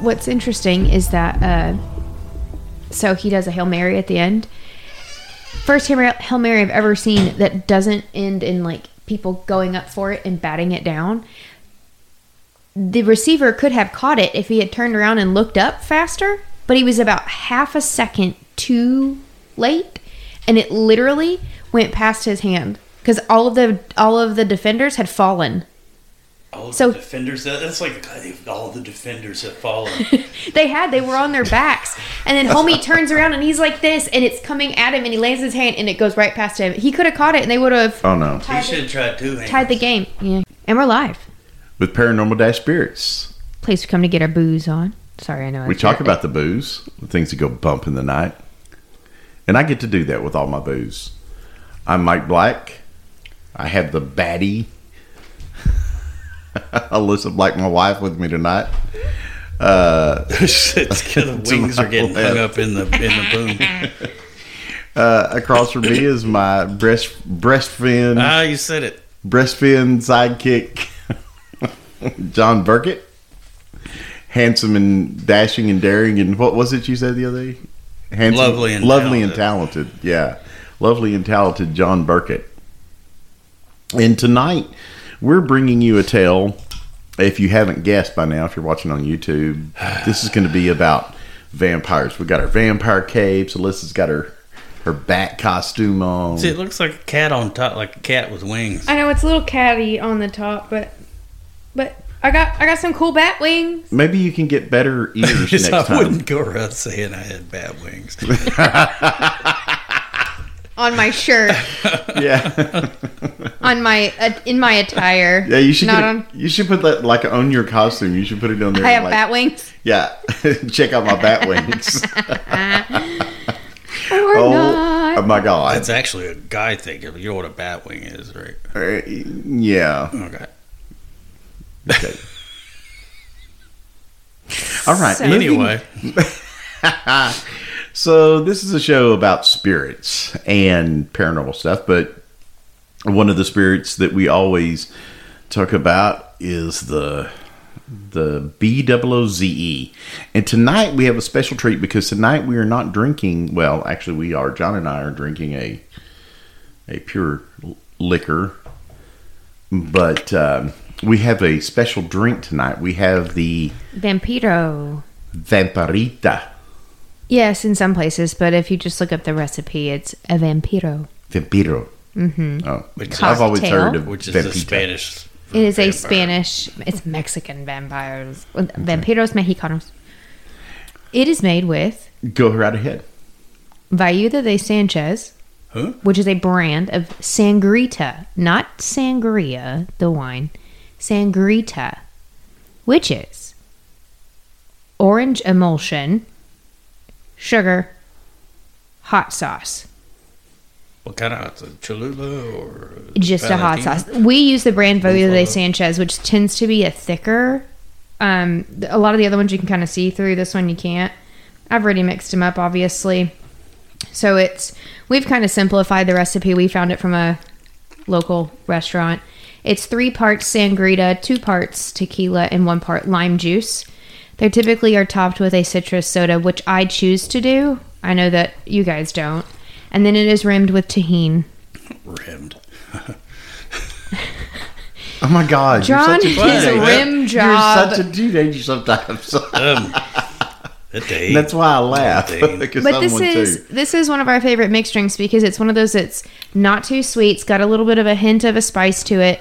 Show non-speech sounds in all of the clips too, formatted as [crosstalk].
what's interesting is that uh, so he does a hail mary at the end. First hail Mary- I've ever seen that doesn't end in like people going up for it and batting it down. The receiver could have caught it if he had turned around and looked up faster, but he was about half a second too late, and it literally went past his hand because all of the all of the defenders had fallen. Oh, all So- the defenders. that- That's like all the defenders have fallen. [laughs] They had, they were on their backs. And then homie [laughs] turns around and he's like this, and it's coming at him, and he lands his hand, and it goes right past him. He could have caught it, and they would have Oh no. he should have tried two hands. tied the game. Yeah. And we're live. With paranormal dash spirits. Place we come to get our booze on. Sorry, I know. We talk your- about the booze, the things that go bump in the night. And I get to do that with all my booze. I'm Mike Black. I have the baddie, [laughs] Alyssa Black, my wife, with me tonight. Uh, [laughs] the [laughs] wings are getting hung up in the in the boom. uh, across from me is my breast breastfin Ah, you said it. breastfin sidekick, John Burkett. Handsome and dashing and daring, and what was it you said the other day? Handsome, Lovely and lovely and talented. Yeah, lovely and talented John Burkett. And tonight we're bringing you a tale. If you haven't guessed by now, if you're watching on YouTube, this is going to be about vampires. We got our vampire capes. Alyssa's got her her bat costume on. See, it looks like a cat on top, like a cat with wings. I know it's a little catty on the top, but but I got I got some cool bat wings Maybe you can get better ears [laughs] next I time. wouldn't go around saying I had bat wings. [laughs] on my shirt, [laughs] Yeah, [laughs] on my uh, in my attire. yeah. You should not get a- on. you should put that like on your costume. You should put it on there. I have like, bat wings. Yeah, [laughs] check out my bat wings. Or oh, not. oh my god. That's actually a guy thing. You know what a bat wing is, right? Uh, yeah. Okay. Okay. All right. So- moving- Anyway, So this is a show about spirits and paranormal stuff, but one of the spirits that we always talk about is the the B O Z E. And tonight we have a special treat because tonight we are not drinking. Well, actually, we are. John and I are drinking a a pure liquor, but um, we have a special drink tonight. We have the Vampiro. Vampirita. Yes, in some places, but if you just look up the recipe, it's a vampiro. Vampiro. Mm-hmm. Oh, Which I've always cocktail. heard of which is the Vampita. Spanish. It is a. Spanish, it's Mexican vampires. Vampiros mexicanos. It is made with Go right ahead. Viuda de Sanchez, Huh? which is a brand of Sangrita, not Sangria, the wine, Sangrita, which is orange emulsion, sugar, hot sauce. What kind of hot sauce? Cholula or just a hot sauce. We use the brand Viuda de Sanchez, which tends to be a thicker. Um, a lot of the other ones you can kind of see through. This one you can't. I've already mixed them up, obviously. So it's we've kind of simplified the recipe. We found it from a local restaurant. It's three parts sangrita, two parts tequila, and one part lime juice. They typically are topped with a citrus soda, which I choose to do. I know that you guys don't. And then it is rimmed with Tajín. rimmed. [laughs] Oh my God, John, you're such a his teenager. rim job. You're such a teenager sometimes. [laughs] Um. That's why I laugh because but I'm this is too. this is one of our favorite mixed drinks because it's one of those that's not too sweet. It's got a little bit of a hint of a spice to it,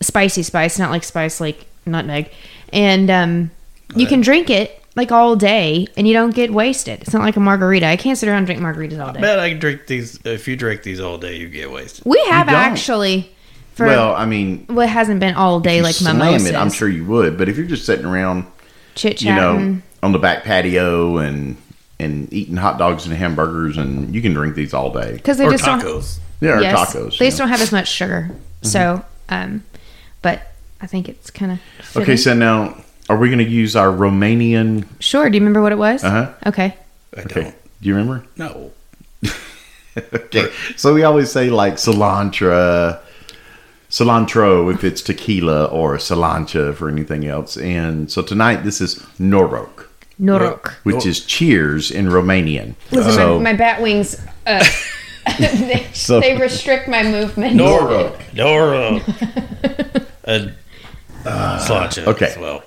spicy spice, not like spice like nutmeg, and um, you can drink it like all day and you don't get wasted. It's not like a margarita. I can't sit around and drink margaritas all I day. bet I can drink these. If you drink these all day, you get wasted. We have don't. actually for Well, I mean, what hasn't been all day you like slam mimosas. it. I'm sure you would, but if you're just sitting around, chit you know, chatting. on the back patio and and eating hot dogs and hamburgers, and you can drink these all day. because they Or just don't tacos. Yeah, or yes, tacos. They you just. Mm-hmm. don't have as much sugar. So, um, but I think it's kind of Okay, so now are we going to use our Romanian? sure. Do you remember what it was? Uh-huh. Okay. I Okay, don't. do you remember? No. [laughs] Okay, so we always say like cilantro, cilantro if it's tequila or cilantro for anything else. And so tonight this is Norok. Noroc. which is cheers in Romanian. Listen, so, my, my bat wings, uh, they, [laughs] [laughs] So- they restrict my movement. Doro. Doro. and sláinte okay. as well.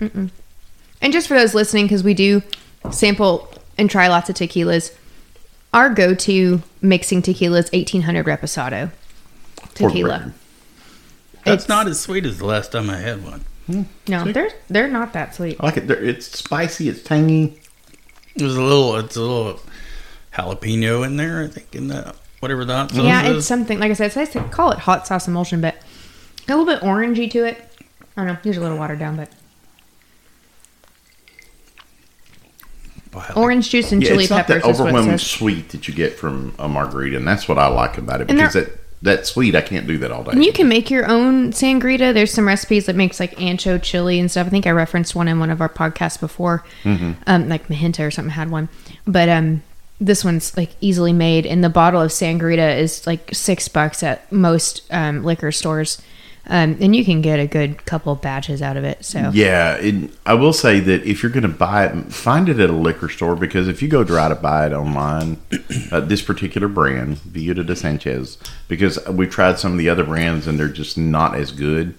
And just for those listening, because we do sample and try lots of tequilas, our go-to mixing tequila is 1800 Reposado tequila. That's It's- not as sweet as the last time I had one. Hmm. No, they're they're not that sweet. I like it. They're- It's spicy. It's tangy. There's a little, it's a little jalapeno in there, I think, in that whatever the hot sauce Yeah, is. it's something like I said. It's nice to call it hot sauce emulsion, but a little bit orangey to it. I don't know. Usually a little watered down, but Wow. orange juice and Yeah, chili it's not peppers. that is what overwhelming sweet that you get from a margarita, and that's what I like about it And because that that sweet I can't do that all day. And you can make your own sangrita. There's some recipes that makes like ancho chili and stuff. I think I referenced one in one of our podcasts before, um, like Mahenta or something had one. But um, this one's like easily made, and the bottle of sangrita is like six bucks at most um, liquor stores, um, and you can get a good couple batches out of it. So Yeah, it, I will say that if you're going to buy it, find it at a liquor store because if you go try to buy it online, [coughs] uh, this particular brand, Viuda de Sanchez, because we've tried some of the other brands and they're just not as good.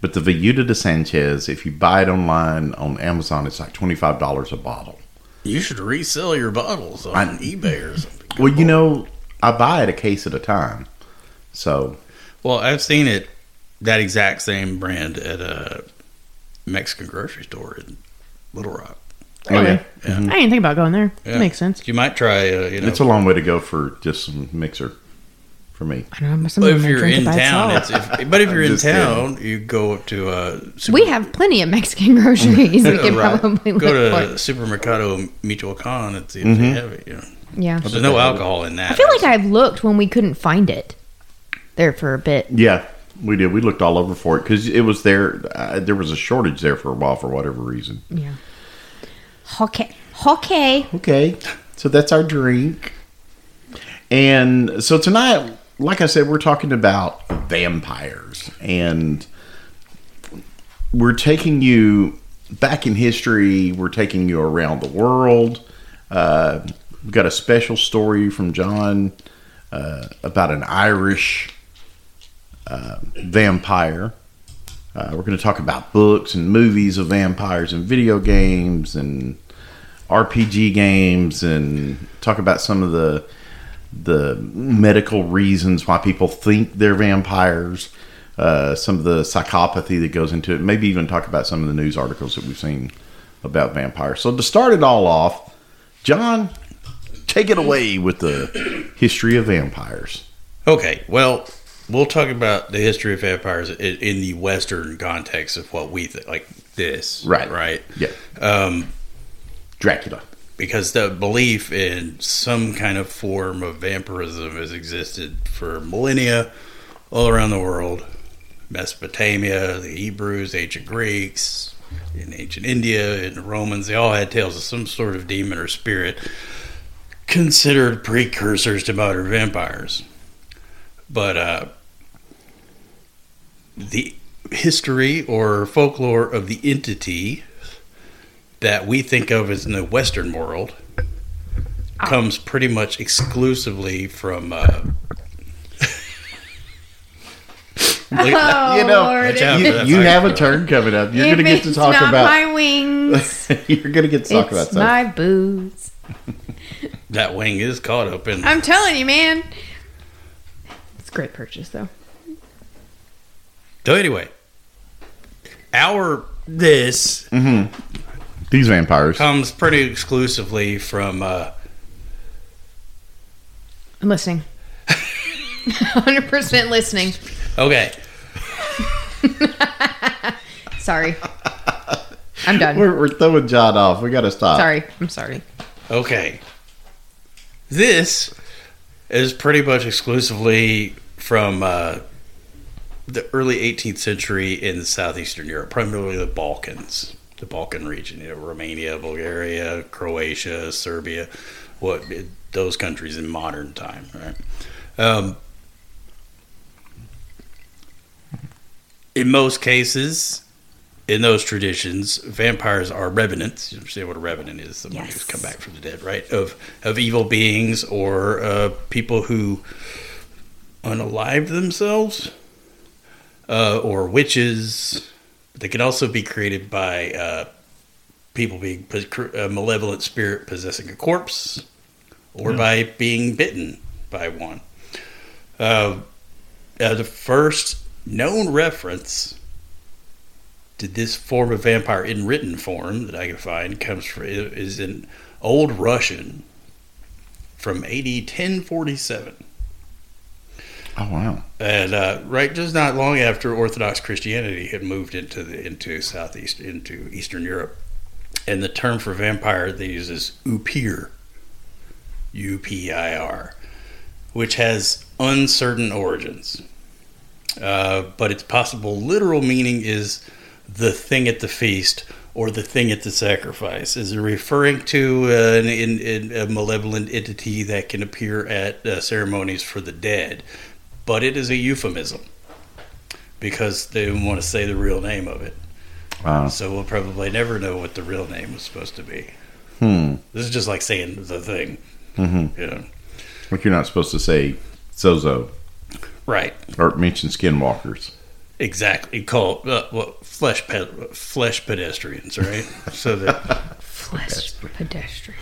But the Viuda de Sanchez, if you buy it online on Amazon, it's like twenty five dollars a bottle. You should resell your bottles on I- eBay or something. Well, you know, I buy it a case at a time, so Well, I've seen it, that exact same brand at a Mexican grocery store in Little Rock. oh yeah, Yeah. I didn't think about going there. Yeah. That makes sense. You might try, uh, you know, it's a long way to go for just some mixer for me. I don't know. Some if you're in town, it's if, but if [laughs] you're in just town, you go up to uh, super, we have plenty of Mexican [laughs] groceries. we [laughs] can Right. probably go to Supermercado Michoacan and see if Mm-hmm. they have it. You know. Yeah. There's no alcohol in that. I feel like I've looked when we couldn't find it there for a bit. Yeah, we did. We looked all over for it because it was there. Uh, there was a shortage there for a while for whatever reason. Yeah. Okay. Okay. Okay, so that's our drink. And so tonight, like I said, we're talking about vampires, and we're taking you back in history. We're taking you around the world. Uh, we've got a special story from John uh, about an Irish uh, vampire. Uh, we're going to talk about books and movies of vampires and video games and RPG games and talk about some of the the medical reasons why people think they're vampires, uh, some of the psychopathy that goes into it. Maybe even talk about some of the news articles that we've seen about vampires. So to start it all off, John, take it away with the history of vampires. Okay, well, we'll talk about the history of vampires in, in the Western context of what we think, like this, Right. Right. Yeah, Um, Dracula. because the belief in some kind of form of vampirism has existed for millennia all around the world. Mesopotamia, the Hebrews, ancient Greeks, in ancient India, and the Romans, they all had tales of some sort of demon or spirit considered precursors to modern vampires. But uh, the history or folklore of the entity that we think of as in the Western world comes pretty much exclusively from. Uh, [laughs] Look- Oh, you know, Lord. You, you have a turn coming up. You're If going to get to it's talk not about. my wings. [laughs] you're going to get to talk about it's stuff. my booze. that wing is caught up in. I'm telling you, man. It's a great purchase, though. So anyway, our this These vampires. comes pretty exclusively from. Uh, I'm listening. [laughs] 100% listening. okay, [laughs] Sorry. I'm done. We're, we're throwing John off. We got to stop. Sorry. I'm sorry. okay. This is pretty much exclusively from uh, the early 18th century in southeastern Europe, primarily the Balkans, the Balkan region, you know, Romania, Bulgaria, Croatia, Serbia, what those countries in modern time, right? Um, in most cases, in those traditions, vampires are revenants. You understand what a revenant is? Someone Yes. who's come back from the dead, right? Of of evil beings or uh, people who unalive themselves, uh, or witches. They can also be created by uh, people being a malevolent spirit possessing a corpse, or by being bitten by one. Uh, uh, the first known reference to this form of vampire in written form that I can find comes from is in Old Russian from AD 1047. Oh wow. And uh, right, just not long after Orthodox Christianity had moved into the into southeast into Eastern Europe, and the term for vampire they use is upir, U P I R, which has uncertain origins. Uh, but its possible literal meaning is the thing at the feast or the thing at the sacrifice. Is it referring to uh, an, in a malevolent entity that can appear at uh, ceremonies for the dead? But it is a euphemism because they didn't want to say the real name of it. Wow. So we'll probably never know what the real name was supposed to be. Hmm. This is just like saying the thing. Mm-hmm. You know? Like you're not supposed to say Zozo Right. or mention skinwalkers. Exactly. Call uh, well, flesh pe- flesh pedestrians, right? so that [laughs] Flesh pedestrian.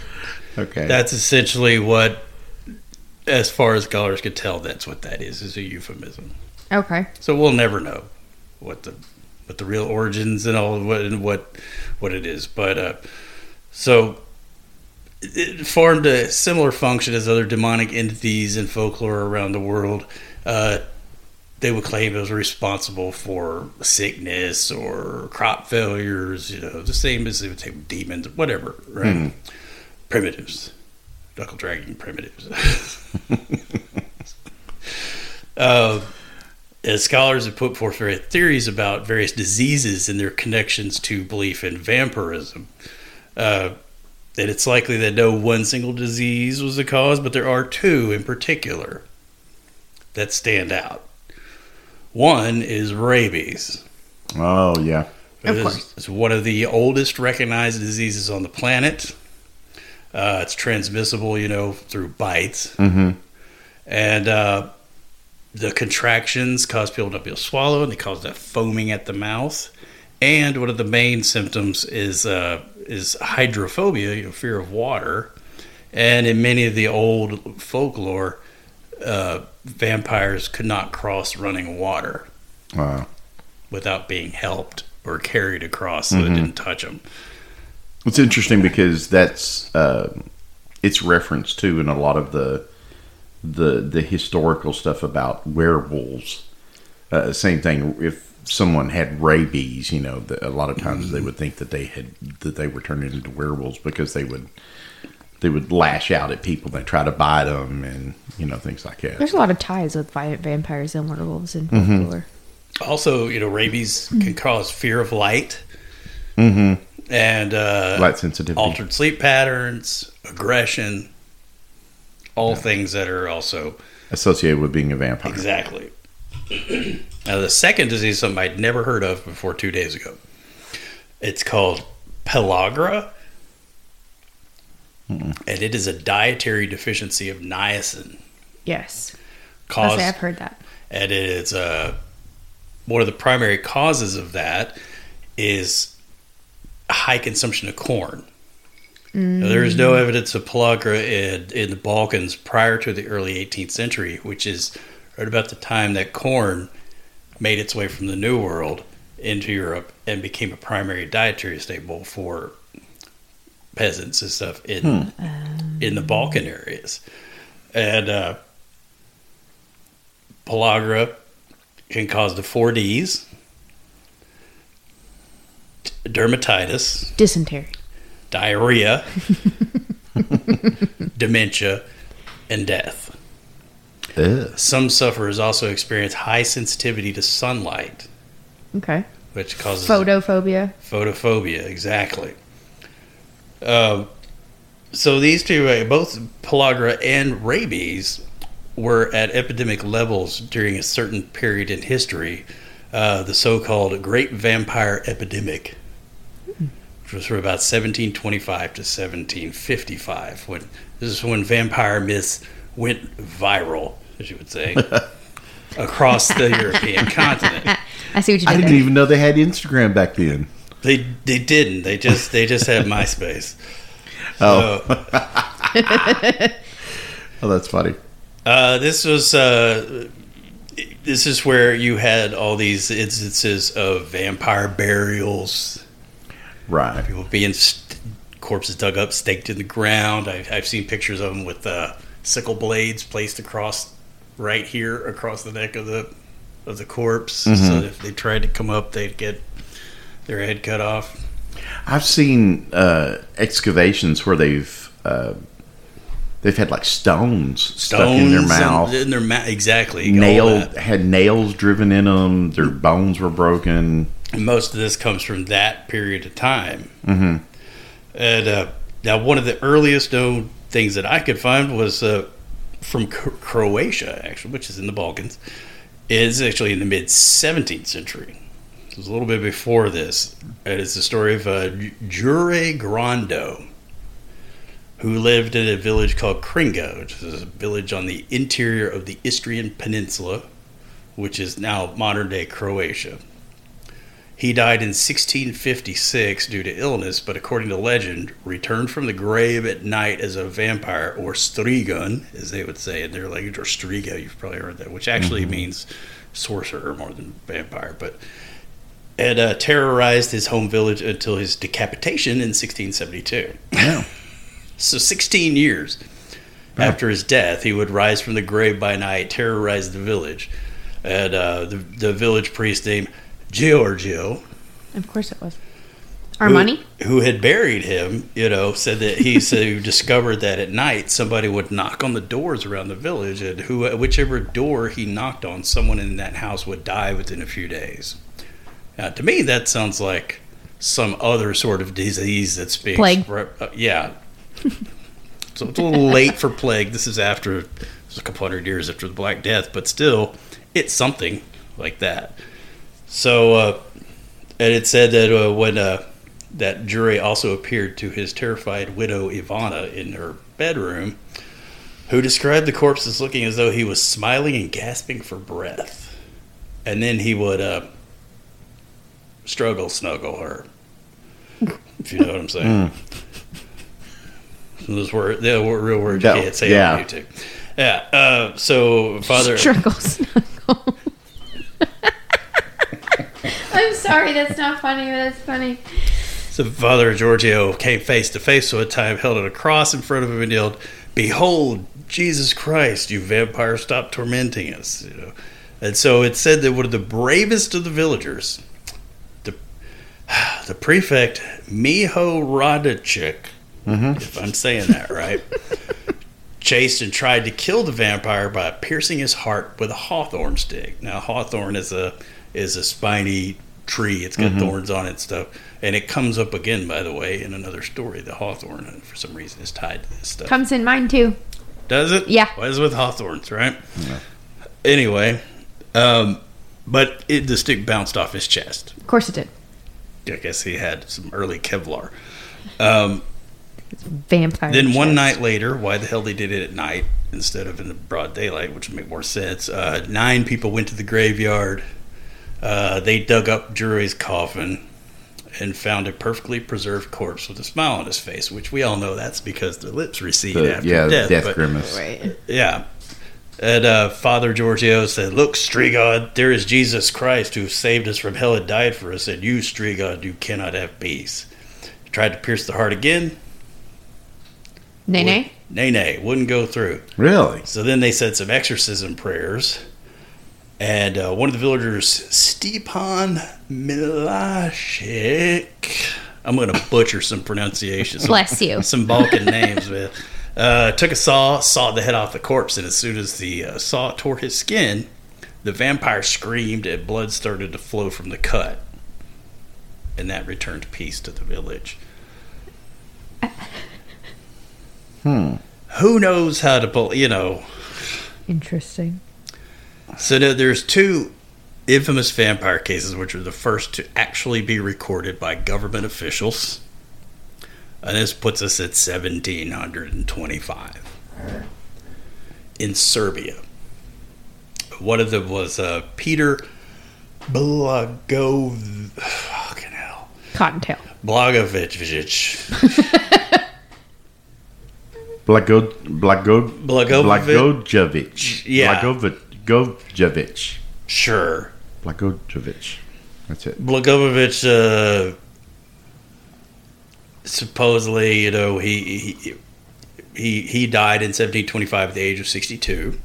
Okay. that's essentially what, as far as scholars could tell, that's what that is. Is a euphemism. Okay. So we'll never know what the what the real origins and all what and what what it is. But uh, so it it formed a similar function as other demonic entities in folklore around the world. Uh, they would claim it was responsible for sickness or crop failures. You know, the same as they would say demons, whatever. Right? Hmm. Primitives, knuckle dragging primitives. uh, [laughs] as scholars have put forth various theories about various diseases and their connections to belief in vampirism. Uh, that it's likely that no one single disease was the cause, but there are two in particular that stand out. One is rabies. oh yeah. Of It is- course. It's one of the oldest recognized diseases on the planet. Uh, it's transmissible, you know, through bites. Mm-hmm. And uh, the contractions cause people not be able to swallow, and they cause that foaming at the mouth. And one of the main symptoms is uh, is hydrophobia, you know, fear of water. And in many of the old folklore, uh, vampires could not cross running water Wow. without being helped or carried across so it didn't touch them. It's interesting because that's uh, it's referenced to in a lot of the the the historical stuff about werewolves. Uh, same thing. If someone had rabies, you know, the, a lot of times they would think that they had that they were turning into werewolves because they would they would lash out at people that try to bite them and you know things like that. There's a lot of ties with vi- vampires and werewolves in Mm-hmm. folklore. Also, you know, rabies can cause fear of light Mm-hmm. And uh, Light sensitivity. altered sleep patterns, aggression, all things that are also associated with being a vampire. exactly. [clears throat] now, the second disease, something I'd never heard of before two days ago. It's called pellagra, and it is a dietary deficiency of niacin. Yes. I Caused say I've heard that. and it is uh, one of the primary causes of that is high consumption of corn. Now, there is no evidence of pellagra in, in the Balkans prior to the early 18th century, which is right about the time that corn made its way from the New World into Europe and became a primary dietary staple for peasants and stuff in in the Balkan areas. And uh, pellagra can cause the four Ds, dermatitis, Dysentery. diarrhea, [laughs] dementia, and death. Ugh. Some sufferers also experience high sensitivity to sunlight, Okay. which causes Photophobia. photophobia. Exactly. Um, so these two, uh, both pellagra and rabies, were at epidemic levels during a certain period in history. uh, the so-called Great Vampire Epidemic, which was from about 1725 to 1755. When this is when vampire myths went viral, as you would say, [laughs] across the European continent. [laughs] I see what you mean. I did didn't there. even know they had Instagram back then. They they didn't. They just they just had MySpace. Oh, So, [laughs] oh, that's funny. Uh, this was uh, this is where you had all these instances of vampire burials, Right. people being st- corpses dug up, staked in the ground. I, I've seen pictures of them with uh, sickle blades placed across right here across the neck of the of the corpse, so if they tried to come up, they'd get their head cut off. I've seen uh, excavations where they've uh, they've had like stones, stuck in their mouth, in their mouth, exactly. nailed had nails driven in them. Their bones were broken. Most of this comes from that period of time. Mm-hmm. And uh, now, one of the earliest known things that I could find was uh, from Cro- Croatia, actually, which is in the Balkans. Is actually in the mid 17th century. It was a little bit before this. And it's the story of uh, Jure Grando, who lived in a village called Kringo, which is a village on the interior of the Istrian Peninsula, which is now modern day Croatia. He died in 1656 due to illness, but according to legend, returned from the grave at night as a vampire, or strigon, as they would say in their language, or striga, you've probably heard that, which actually means sorcerer more than vampire, but and uh, terrorized his home village until his decapitation in 1672. Yeah. [laughs] So 16 years after his death, he would rise from the grave by night, terrorize the village. And uh, the, the village priest named Giorgio, Of course it was. Our money? who, who had buried him, you know, said that he said he [laughs] discovered that at night somebody would knock on the doors around the village, and who whichever door he knocked on, someone in that house would die within a few days. Now, to me, that sounds like some other sort of disease that's being Plague. spread- uh, yeah. [laughs] so it's a little late for plague. This is after a couple hundred years after the Black Death, but still, it's something like that. So, uh, and it said that uh, when uh, that Jure also appeared to his terrified widow Ivana in her bedroom, who described the corpse as looking as though he was smiling and gasping for breath, and then he would uh, struggle snuggle her. If you know what I'm saying. Those were the real words you Yeah, can't say yeah. on YouTube. Yeah. Uh, so Father. Struggle snuggle. I'm sorry, that's not funny, but that's funny. So Father Giorgio came face to face with a time, held a cross in front of him, and yelled, "Behold, Jesus Christ! You vampire, stop tormenting us!" You know, and so it said that one of the bravest of the villagers, the [sighs] the prefect Miho Radicek, mm-hmm. if I'm saying that right, [laughs] chased and tried to kill the vampire by piercing his heart with a hawthorn stick. Now, hawthorn is a is a spiny tree. It's got thorns on it and stuff, and it comes up again. By the way, in another story, the hawthorn for some reason is tied to this stuff. Comes in mine too. Does it? Yeah. What is with hawthorns, right? Anyway, um, but it, the stick bounced off his chest. Of course it did. I guess he had some early Kevlar. Um, Vampire. Then one chest. night later, why the hell they did it at night instead of in the broad daylight, which would make more sense. Uh, nine people went to the graveyard. Uh, they dug up Jure's coffin and found a perfectly preserved corpse with a smile on his face, which we all know that's because the lips recede The- after yeah, death. death but- grimace. Right. yeah. And uh, Father Giorgio said, Look, Strigon, there is Jesus Christ who saved us from hell and died for us, and you, Strigon, you cannot have peace. Tried to pierce the heart again. Nay, nay. Nay, nay, wouldn't go through. Really? So then they said some exorcism prayers. And uh, one of the villagers, Stepan Milashik, I'm going to butcher some pronunciations. Bless you. Some Balkan names, man. Uh, took a saw, sawed the head off the corpse, and as soon as the uh, saw tore his skin, the vampire screamed and blood started to flow from the cut. And that returned peace to the village. Hmm. Who knows how to pull, you know, Interesting. So there- there's two infamous vampire cases, which were the first to actually be recorded by government officials. And this puts us at 1725 in Serbia. One of them was uh, Peter Blagov. Fucking hell. Cottontail. Blagovic. Blago, Blago, Blagovic. Blagojevic. Yeah. Blagojevic. Sure. Blagojevic. That's it. Blagovic, uh, supposedly, you know, he, he he he died in 1725 at the age of 62,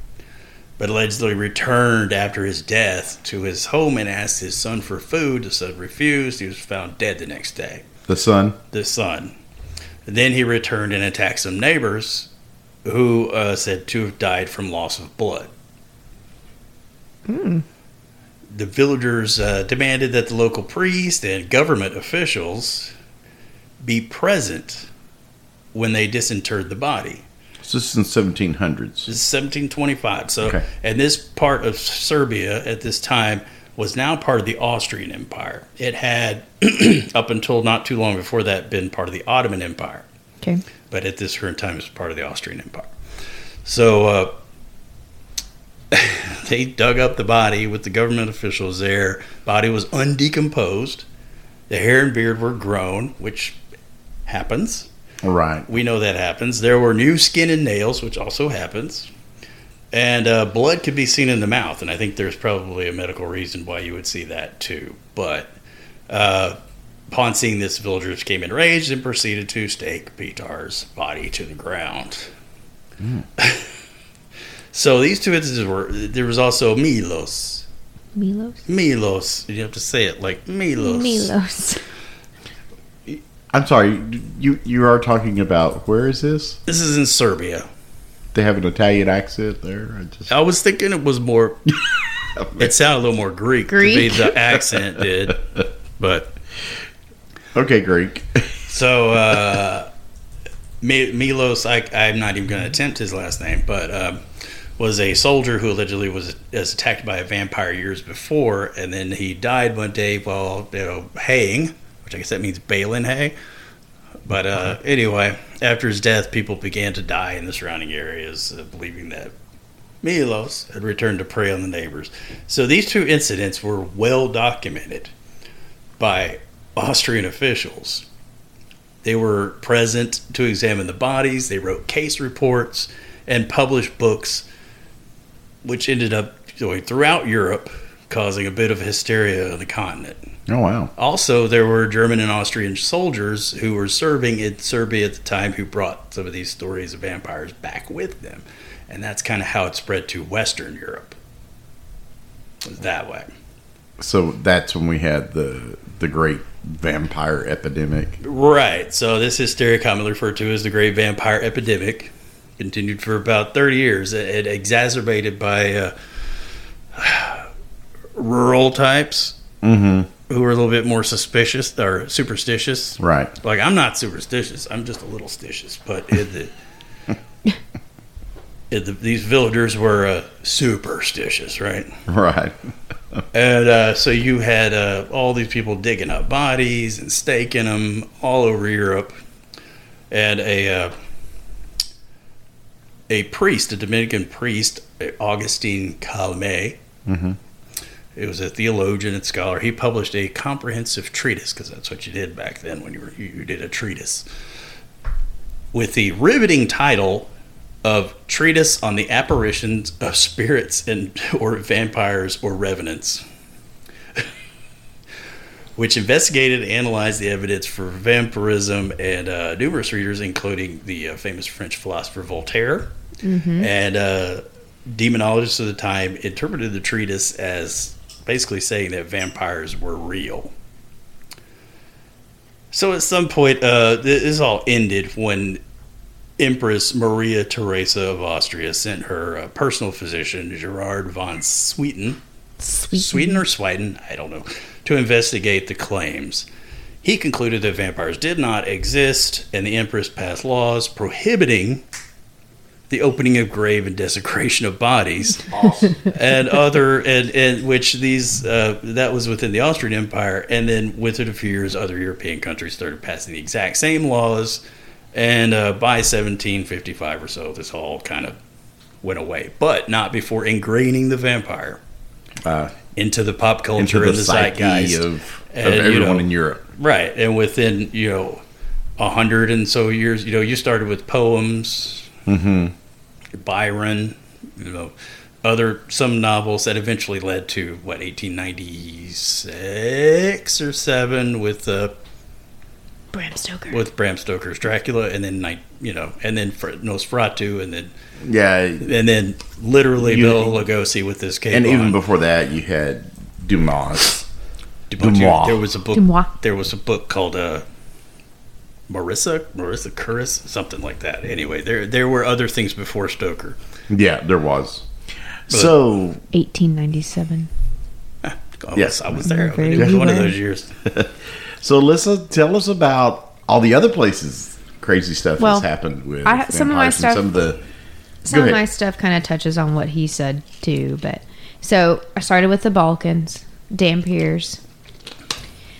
but allegedly returned after his death to his home and asked his son for food. The son refused. He was found dead the next day. The son. The son. Then he returned and attacked some neighbors, who uh, said to have died from loss of blood. The villagers uh, demanded that the local priest and government officials be present when they disinterred the body. So this is in 1700s. This is 1725. So, Okay. and this part of Serbia at this time was now part of the Austrian Empire. It had, [clears throat] up until not too long before that, been part of the Ottoman Empire. Okay. But at this current time, it's part of the Austrian Empire. So, uh, [laughs] they dug up the body with the government officials there. Body was undecomposed. The hair and beard were grown, which happens. Right. We know that happens. There were new skin and nails, which also happens. And uh, blood could be seen in the mouth, and I think there's probably a medical reason why you would see that too. But uh, upon seeing this, villagers came enraged and proceeded to stake Petar's body to the ground. [laughs] so these two instances were. There was also Milos. Milos. Milos. You have to say it like Milos. Milos. I'm sorry. You you are talking about where is this? This is in Serbia. They have an Italian accent there. I just I was thinking it was more. [laughs] it sounded a little more Greek. Greek? To me, the accent did, but okay, Greek. so uh, Milos. I, I'm not even going to attempt his last name, but um, was a soldier who allegedly was, was attacked by a vampire years before, and then he died one day while you know haying, which I guess that means baling hay. But uh, anyway, after his death, people began to die in the surrounding areas, uh, believing that Milos had returned to prey on the neighbors. So these two incidents were well documented by Austrian officials. They were present to examine the bodies, they wrote case reports, and published books, which ended up going throughout Europe, causing a bit of hysteria on the continent. Oh wow. Also, there were German and Austrian soldiers who were serving in Serbia at the time who brought some of these stories of vampires back with them. And that's kind of how it spread to Western Europe. It was that way. So that's when we had the the great vampire epidemic. Right. So this hysteria, commonly referred to as the Great Vampire Epidemic, continued for about 30 years. It, it exacerbated by uh, rural types Mm-hmm. who were a little bit more suspicious or superstitious. Right. Like I'm not superstitious. I'm just a little stitious. But the, [laughs] in the these villagers were uh, superstitious, right? Right. [laughs] And uh, so you had uh, all these people digging up bodies and staking them all over Europe. And a uh, a priest, a Dominican priest, Augustine Calmet, Mm-hmm. it was a theologian and scholar. He published a comprehensive treatise because that's what you did back then when you were you did a treatise with the riveting title of Treatise on the Apparitions of Spirits and or Vampires or Revenants. [laughs] Which investigated and analyzed the evidence for vampirism, and uh, numerous readers, including the uh, famous French philosopher Voltaire, and uh, demonologists of the time interpreted the treatise as basically saying that vampires were real. So at some point, uh, this all ended when Empress Maria Theresa of Austria sent her uh, personal physician, Gerard von Swieten, Sweet. Sweden or Sweden, I don't know, to investigate the claims. He concluded that vampires did not exist, and the Empress passed laws prohibiting the opening of grave and desecration of bodies, [laughs] and other and, and which these uh, that was within the Austrian Empire, and then within a few years, other European countries started passing the exact same laws, and uh, by 1755 or so, this all kind of went away, but not before ingraining the vampire Uh, into the pop culture the and the zeitgeist. of, of And, you everyone know, in Europe. Right, and within you know a hundred and so years, you know, you started with poems, Mm-hmm. Byron, you know, other some novels that eventually led to what eighteen ninety six or seven with uh, Bram Stoker. with Bram Stoker's Dracula, and then night, you know, and then Fr- Nosferatu, and then Yeah, and then literally You- Bela Lugosi with this came and even before that, you had Dumas. Dumas. Dumas. There was a book. Dumas. There was a book called uh, Marissa Marissa Curris, something like that. Anyway, there there were other things before Stoker. Yeah, there was. So 1897. Ah, I was, Yes. I was there. I mean, it was one of those years. [laughs] So, Alyssa, tell us about all the other places crazy stuff Well, has happened with I- some of my stuff- Some of the Some of my stuff kind of touches on what he said too, but so I started with the Balkans, Dampirs.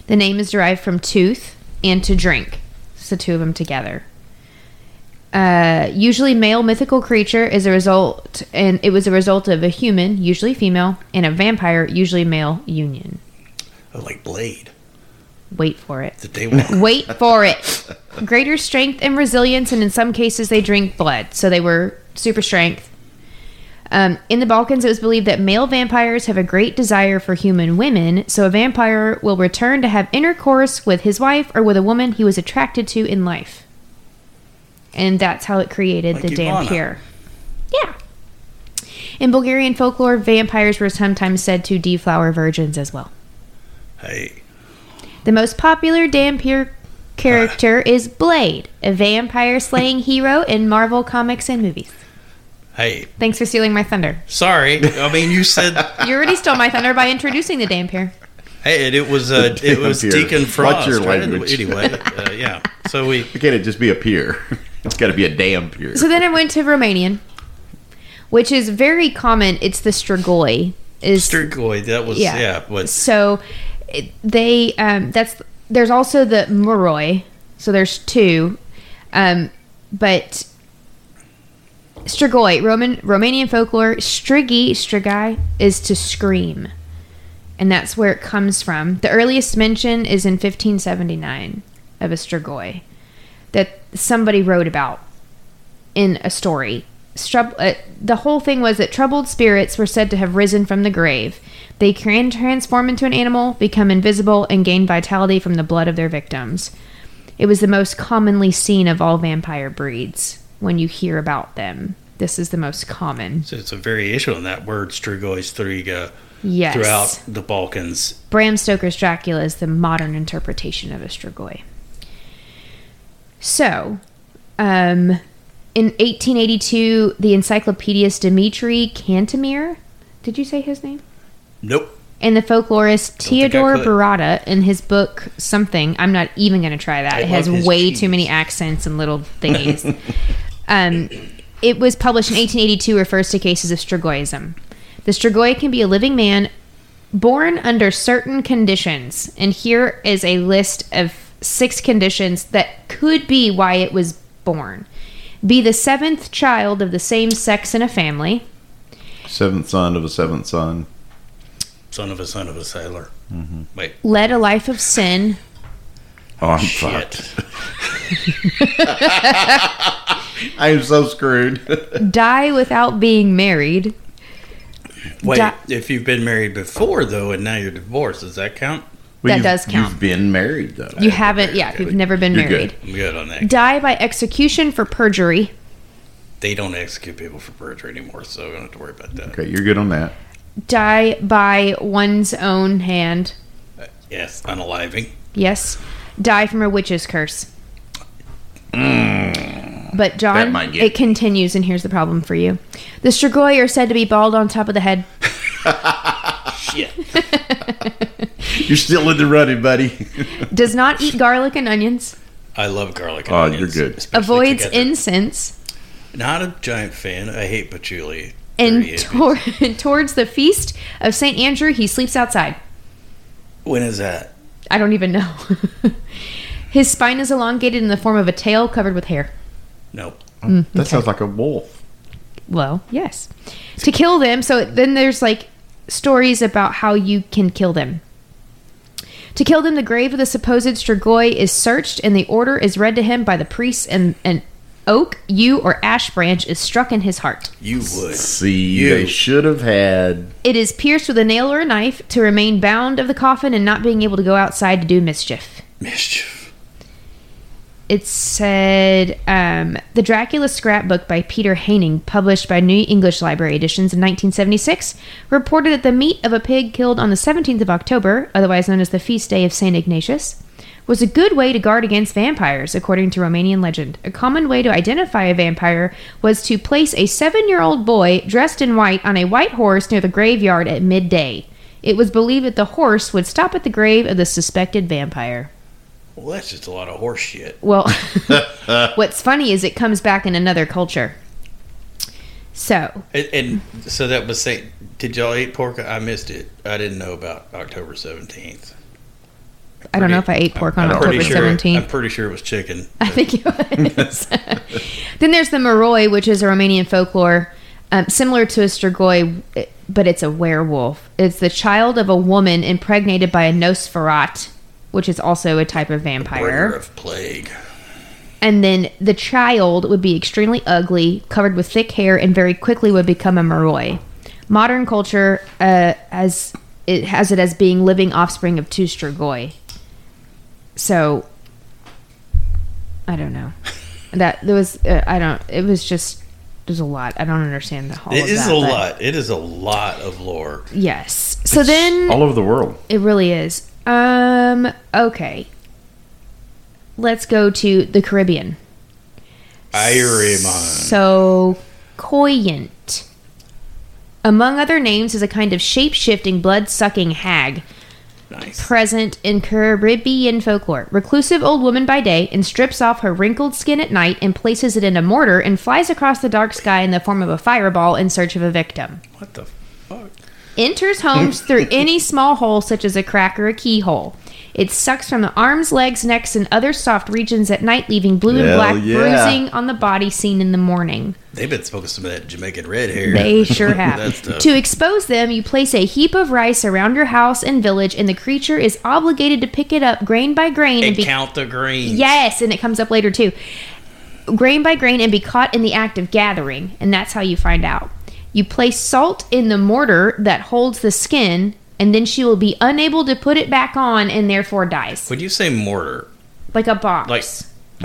The name is derived from tooth and to drink. The two of them together. Uh, usually, male mythical creature is a result, and it was a result of a human, usually female, and a vampire, usually male, union. Oh, like Blade, Wait for it. [laughs] Wait for it. Greater strength and resilience, and in some cases, they drink blood. So they were super strength. Um, in the Balkans, it was believed that male vampires have a great desire for human women, so a vampire will return to have intercourse with his wife or with a woman he was attracted to in life. And that's how it created Like the. Dampir. Yeah. In Bulgarian folklore, vampires were sometimes said to deflower virgins as well. hey, The most popular Dampir character [sighs] is Blade, a vampire slaying hero in Marvel comics and movies. Hey, Thanks for stealing my thunder. sorry. I mean, you said [laughs] You already stole my thunder by introducing the Dampir. hey, and it was uh, it was Dampir. Deacon Watch Frost. your right? language. Anyway, uh, yeah. So we [laughs] can't it just be a pier? [laughs] it's got to be a damn pier. So then I went to Romanian, which is very common. It's the Strigoi. Is Strigoi. That was Yeah. yeah. What so it, they um, that's there's also the Moroi. So there's two, um, but Strigoi Roman Romanian folklore Strigi Strigi is to scream, and that's where it comes from. The earliest mention is in 1579 of a Strigoi that somebody wrote about in a story. Strub- uh, the whole thing was that troubled spirits were said to have risen from the grave. They can transform into an animal, become invisible, and gain vitality from the blood of their victims. It was the most commonly seen of all vampire breeds when you hear about them. This is the most common. So it's a variation on that word, Strigoi, Striga, Yes. throughout the Balkans. Bram Stoker's Dracula is the modern interpretation of a Strigoi. So, um, in 1882, the encyclopedist Dmitri Cantemir, did you say his name? Nope. And the folklorist Theodore. Burada, in his book something, I'm not even going to try that. I it has way cheese. too many accents and little thingies. [laughs] um, it was published in 1882, refers to cases of Strigoism. The Strigoi can be a living man born under certain conditions. And here is a list of six conditions that could be why it was born. Be the seventh child of the same sex in a family. Seventh son of a seventh son. Son of a son of a sailor. Mm-hmm. Wait. Led a life of sin. Oh, I'm Shit. fucked. [laughs] [laughs] [laughs] I am so screwed. [laughs] die without being married. Wait. Da- if you've been married before, though, and now you're divorced, does that count? Well, That does count. You've been married though. You haven't, yeah, if you've never been You're married. I'm good on that. Die by execution for perjury. They don't execute people for perjury anymore, so we don't have to worry about that. Okay, you're good on that. Die by one's own hand. Uh, yes, unaliving. Yes. Die from a witch's curse. Mm. But John, might get- it continues, and here's the problem for you. The Strigoi are said to be bald on top of the head. Shit. [laughs] You're still in the running, buddy. [laughs] Does not eat garlic and onions. I love garlic and Oh, onions. you're good. especially Avoids together. incense. Not a giant fan. I hate patchouli. And Dirty tor- [laughs] towards the feast of St. Andrew, he sleeps outside. when is that? I don't even know. His spine is elongated in the form of a tail covered with hair. Nope. Mm, that sounds like a wolf. Well, yes. To kill them, so then there's like stories about how you can kill them. To kill them, the grave of the supposed Strigoi is searched, and the order is read to him by the priests, and an oak, yew, or ash branch is struck in his heart. You would. See, You. they should have had. It is pierced with a nail or a knife to remain bound of the coffin and not being able to go outside to do mischief. Mischief. It said um, the Dracula scrapbook by Peter Haining, published by New English Library Editions in 1976, reported that the meat of a pig killed on the 17th of October, otherwise known as the feast day of St. Ignatius, was a good way to guard against vampires, according to Romanian legend. A common way to identify a vampire was to place a seven year old boy dressed in white on a white horse near the graveyard at midday. It was believed that the horse would stop at the grave of the suspected vampire. Well, that's just a lot of horse shit. Well, [laughs] [laughs] what's funny is it comes back in another culture. So, And, and so that was saying, did y'all eat pork? I missed it. I didn't know about October 17th. I don't know if I ate pork on I'm October sure, 17th. I'm pretty sure it was chicken. I think it was. [laughs] then there's the Moroi, which is a Romanian folklore, um, similar to a Strigoi, but it's a werewolf. It's the child of a woman impregnated by a Nosferat, which is also a type of Bringer vampire. of plague. And then the child would be extremely ugly, covered with thick hair, and very quickly would become a Moroi. Modern culture uh, as it has it as being living offspring of two Strigoi. So I don't know. [laughs] That there was uh, I don't. It was just there's a lot. I don't understand the whole. It of is that, a lot. It is a lot of lore. Yes. So then All over the world. it really is. Um. Okay. Let's go to the Caribbean. Irimon. So, Koyant. Among other names, is a kind of shape shifting, blood sucking hag Nice. present in Caribbean folklore. Reclusive old woman by day and strips off her wrinkled skin at night and places it in a mortar and flies across the dark sky in the form of a fireball in search of a victim. What the fuck? Enters homes through [laughs] any small hole, such as a crack or a keyhole. It sucks from the arms, legs, necks, and other soft regions at night, leaving blue and Hell black yeah. bruising on the body seen in the morning. They've been smoking some of that Jamaican red hair. They [laughs] sure have. To expose them, you place a heap of rice around your house and village, and the creature is obligated to pick it up grain by grain and and be count the greens. yes, and it comes up later too. Grain by grain and be caught in the act of gathering, and that's how you find out. You place salt in the mortar that holds the skin, and then she will be unable to put it back on, and therefore dies, Would you say mortar? like a box. Like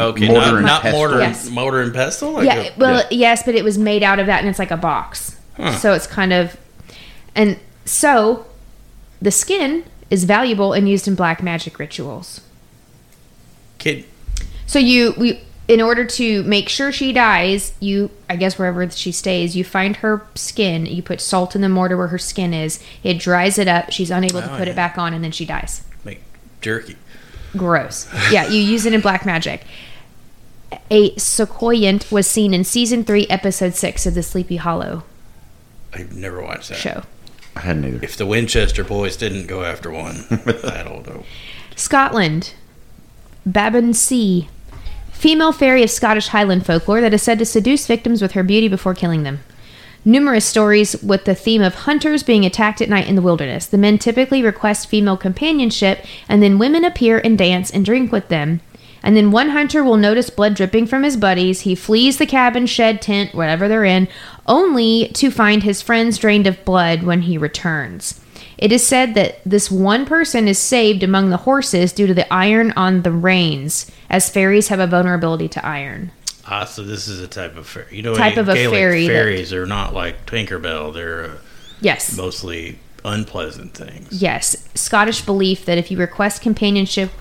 okay, Mortar not, and not pestle. mortar, Yes. mortar and pestle. Like yeah, a- well, yes, but it was made out of that, and it's like a box. Huh. So it's kind of, and so the skin is valuable and used in black magic rituals. kid. So you we in order to make sure she dies, you I guess wherever she stays, you find her skin, you put salt in the mortar where her skin is, it dries it up, she's unable to Oh, put yeah. it back on and then she dies. Make jerky. Gross. Yeah, you use it in black magic. A soucouyant was seen in season 3 episode 6 of the Sleepy Hollow I've never watched that. show. I hadn't either. If the Winchester boys didn't go after one, [laughs] I don't know. Scotland. Baobhan Sith. Female fairy of Scottish Highland folklore that is said to seduce victims with her beauty before killing them. Numerous stories with the theme of hunters being attacked at night in the wilderness. The men typically request female companionship, and then women appear and dance and drink with them. And then one hunter will notice blood dripping from his buddies. He flees the cabin, shed, tent, whatever they're in, only to find his friends drained of blood when he returns. It is said that this one person is saved among the horses due to the iron on the reins, as fairies have a vulnerability to iron. Ah, so this is a type of fairy. You know, Type of a Gaelic fairy that- Fairies are not like Tinkerbell. They're uh, Yes. mostly unpleasant things. Yes. Scottish belief that if you request companionship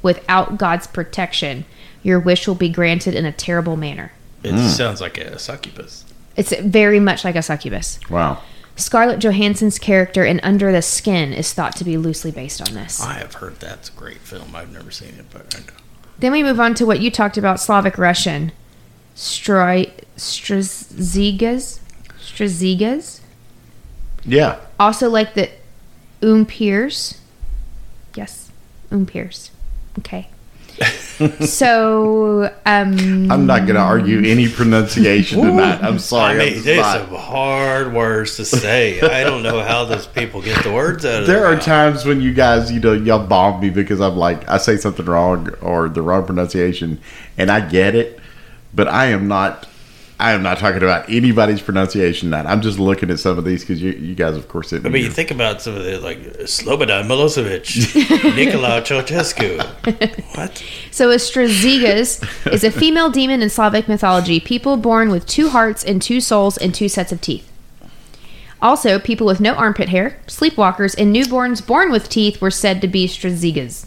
without God's protection, your wish will be granted in a terrible manner. It sounds like a succubus. It's very much like a succubus. Wow. Scarlett Johansson's character in Under the Skin is thought to be loosely based on this. I have heard that's a great film. I've never seen it, but I know. Then we move on to what you talked about Slavic Russian. Stri- Strazigas. Strazigas. Yeah. Also like the Umpirs. Yes, Umpirs. Okay. So, um, I'm not going to argue any pronunciation tonight. I'm sorry. mean, I'm there's some hard words to say. I don't know how those people get the words out of There are mouth. times when you guys, you know, y'all bomb me because I'm like, I say something wrong or the wrong pronunciation, and I get it, but I am not. I am not talking about anybody's pronunciation. That I'm just looking at some of these because you, you guys, of course, I mean, you think about some of the like Slobodan Milosevic, [laughs] Nikolai Ceausescu. What? So, a Strazigas is a female demon in Slavic mythology. People born with two hearts and two souls and two sets of teeth. Also, people with no armpit hair, sleepwalkers, and newborns born with teeth were said to be Strazigas.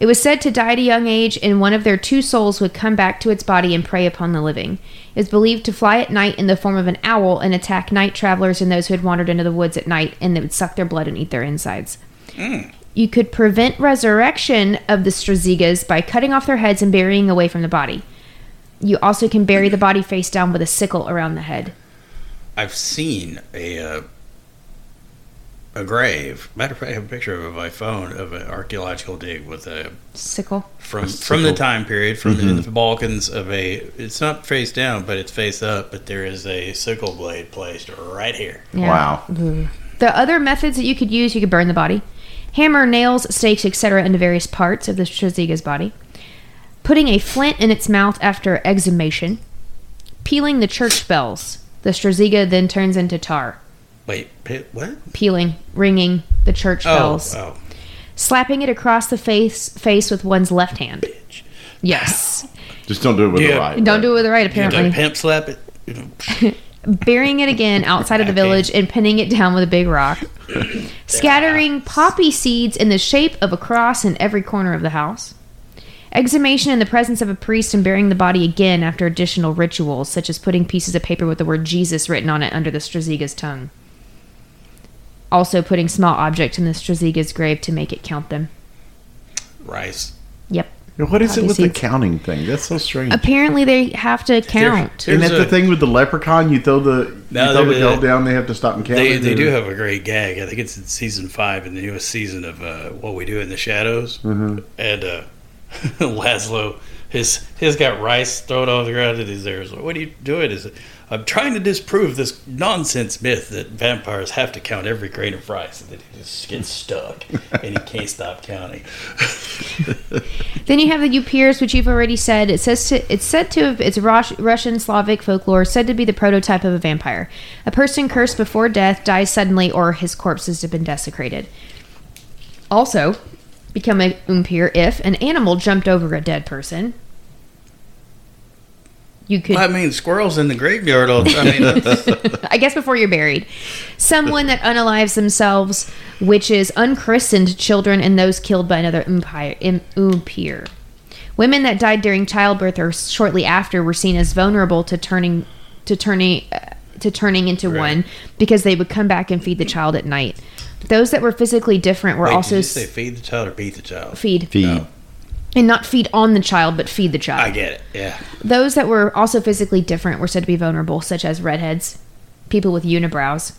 It was said to die at a young age, and one of their two souls would come back to its body and prey upon the living. It is believed to fly at night in the form of an owl and attack night travelers and those who had wandered into the woods at night, and they would suck their blood and eat their insides. You could prevent resurrection of the Strazigas by cutting off their heads and burying away from the body. You also can bury the body face down with a sickle around the head. I've seen a uh, a grave. Matter of fact, I have a picture of it on my phone of an archaeological dig with a Sickle. from A from the time period from mm-hmm. the Balkans of a. It's not face down, but it's face up. But there is a sickle blade placed right here. wow, mm-hmm. The other methods that you could use, you could burn the body, hammer nails, stakes, etc., into various parts of the Straziga's body, putting a flint in its mouth after exhumation, pealing the church bells. The Straziga then turns into tar. Wait, pi- what? Pealing, ringing the church Oh, bells, oh, slapping it across the face face with one's left hand. bitch! Yes. [laughs] just don't do it with Yeah. the right. Don't do it with the right, You have apparently. pimp slap it. [laughs] burying it again outside of the [laughs] village and pinning it down with a big rock. Scattering poppy seeds in the shape of a cross in every corner of the house. Exhumation in the presence of a priest and burying the body again after additional rituals, such as putting pieces of paper with the word Jesus written on it under the Straziga's tongue. Also, putting small objects in the Straziga's grave to make it count them. Rice. Yep. What is it Poppy with the counting thing? That's so strange. Apparently, they have to count. There- Isn't that There's the thing with the leprechaun? You throw the No, you throw the they- gold down. They have to stop and count. They they do have a great gag. I think it's in season five in the newest season of uh, What We Do in the Shadows. Mm-hmm. And uh, [laughs] Laszlo, his his got rice thrown on the ground and he's there. He's like, what are you doing? Is I'm trying to disprove this nonsense myth that vampires have to count every grain of rice, and then he just gets stuck and he can't stop counting. [laughs] Then you have the Upirs, which you've already said. It says to, it's said to have it's Rus- Russian Slavic folklore, said to be the prototype of a vampire. A person cursed before death dies suddenly, or his corpse has been desecrated. Also, become a Umpir if an animal jumped over a dead person. You could I mean, squirrels in the graveyard. All I mean, [laughs] I guess before you're buried. Someone that unalives themselves, which is unchristened children, and those killed by another umpire, im- umpire. Women that died during childbirth or shortly after were seen as vulnerable to turning to turning uh, to turning into Right. one because they would come back and feed the child at night. Those that were physically different were wait, also did you say feed the child or beat the child? feed feed. No. And not feed on the child, but feed the child. I get it. Yeah. Those that were also physically different were said to be vulnerable, such as redheads, people with unibrows,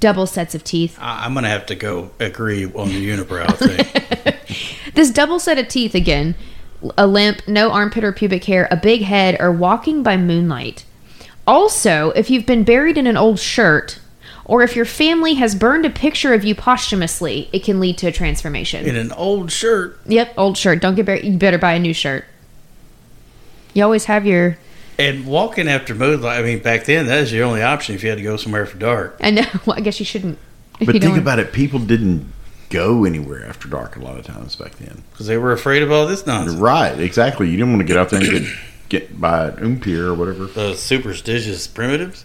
double sets of teeth. I, I'm gonna have to go agree on the unibrow thing. [laughs] This double set of teeth again, a limp, no armpit or pubic hair, a big head, or walking by moonlight. Also, if you've been buried in an old shirt, or if your family has burned a picture of you posthumously, it can lead to a transformation. in an old shirt Yep, old shirt. Don't get buried. You better buy a new shirt. You always have your. and walking after moonlight. I mean, back then that was your only option if you had to go somewhere for dark. I know. [laughs] Well, I guess you shouldn't. But you think don't- about it. People didn't go anywhere after dark a lot of times back then. because they were afraid of all this nonsense. Right, exactly. You didn't want to get out there and get get by an umpire or whatever. The superstitious primitives.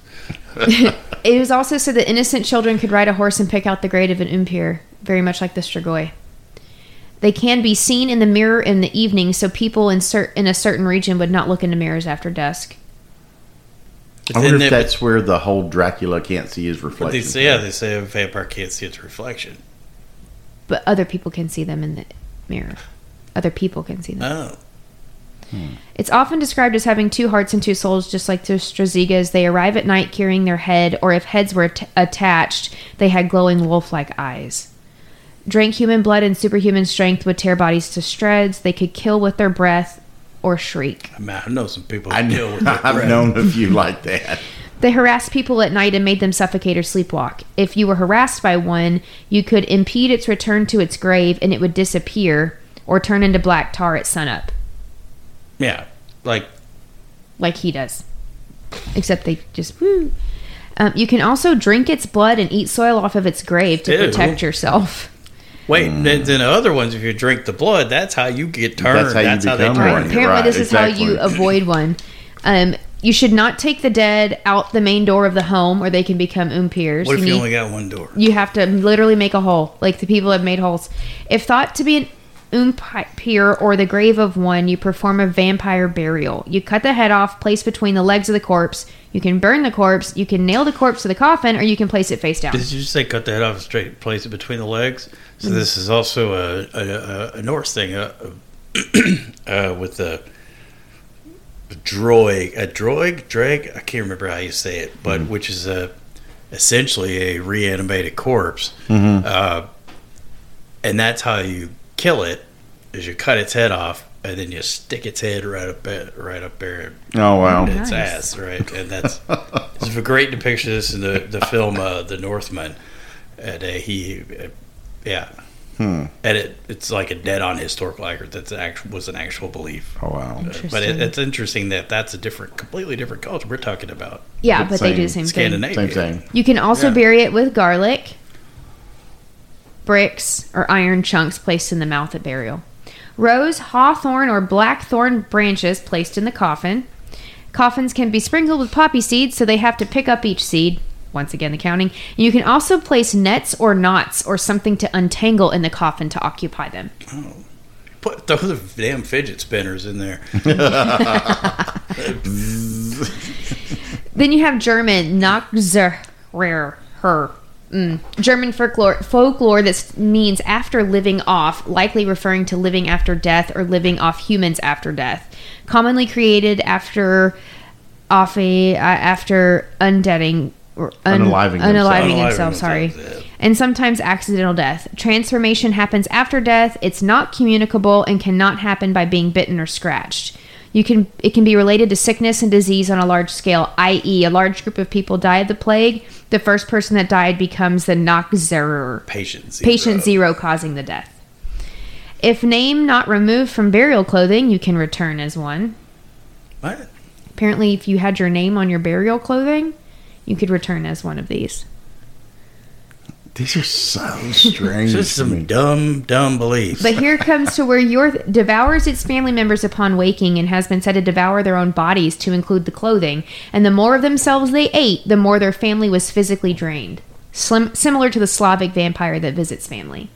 [laughs] It was also said that innocent children could ride a horse and pick out the grade of an umpire, very much like the Strigoi. They can be seen in the mirror in the evening, so people in, cer- in a certain region would not look into mirrors after dusk. I wonder if they- that's where the whole Dracula can't see his reflection. they say, yeah, they say a vampire can't see its reflection. But other people can see them in the mirror. Other people can see them. Oh, Hmm. It's often described as having two hearts and two souls, just like the Strazigas. They arrive at night carrying their head, or if heads were at- attached, they had glowing wolf like eyes. Drank human blood and superhuman strength would tear bodies to shreds. They could kill with their breath or shriek. I, mean, I know some people I know, [laughs] I've known a few like that. They harassed people at night and made them suffocate or sleepwalk. If you were harassed by one, you could impede its return to its grave and it would disappear or turn into black tar at sunup, Yeah, like like he does. Except they just woo. Um, you can also drink its blood and eat soil off of its grave to Ew. protect yourself. wait. Then, then other ones, if you drink the blood, that's how you get turned. That's That's how how, you they turn. Right. Apparently, right, this is how you avoid one. Um, you should not take the dead out the main door of the home, or they can become umpirs. What if you need- only got one door? you have to literally make a hole like the people have made holes if thought to be an umpire or the grave of one you perform a vampire burial you cut the head off place between the legs of the corpse you can burn the corpse you can nail the corpse to the coffin or you can place it face down Did you just say cut the head off and straight place it between the legs? So Mm-hmm. this is also a a, a, a Norse thing uh, [clears throat] uh, with the droid, a droid, drag. I can't remember how you say it, but Mm-hmm. which is a essentially a reanimated corpse, Mm-hmm. uh, and that's how you kill it. Is you cut its head off and then you stick its head right up at, right up there Oh wow. its Nice. ass, right? And that's it's a great depiction of this in the the film uh, The Northman. And uh, he, uh, yeah, Hmm. and it it's like a dead on historical accurate. That's actual was an actual belief. Oh wow. Uh, But it, it's interesting that that's a different, completely different culture. We're talking about yeah but they do the Same. same thing Same thing. you can also Yeah. bury it with garlic bricks or iron chunks placed in the mouth at burial rose hawthorn or blackthorn branches placed in the coffin Coffins can be sprinkled with poppy seeds, so they have to pick up each seed. Once again, the counting. You can also place nets or knots or something to untangle in the coffin to occupy them. Oh. Put those damn fidget spinners in there. [laughs] Then you have German Nachzehrer. Mm. German folklore, folklore that means after living off, likely referring to living after death or living off humans after death. Commonly created after off a uh, after undeading or un, Unaliving unaliving themselves. himself. Sorry, themselves, and sometimes accidental death. Transformation happens after death. It's not communicable and cannot happen by being bitten or scratched. You can it can be related to sickness and disease on a large scale, i.e., a large group of people die of the plague. The first person that died becomes the Nachzehrer, Patient zero. patient zero causing the death. If name not removed from burial clothing, you can return as one. What? Apparently, if you had your name on your burial clothing, you could return as one of these. These are so strange. Just some dumb, dumb beliefs. But here comes to where your devours its family members upon waking and has been said to devour their own bodies to include the clothing. And the more of themselves they ate, the more their family was physically drained. Slim, similar to the Slavic vampire that visits family.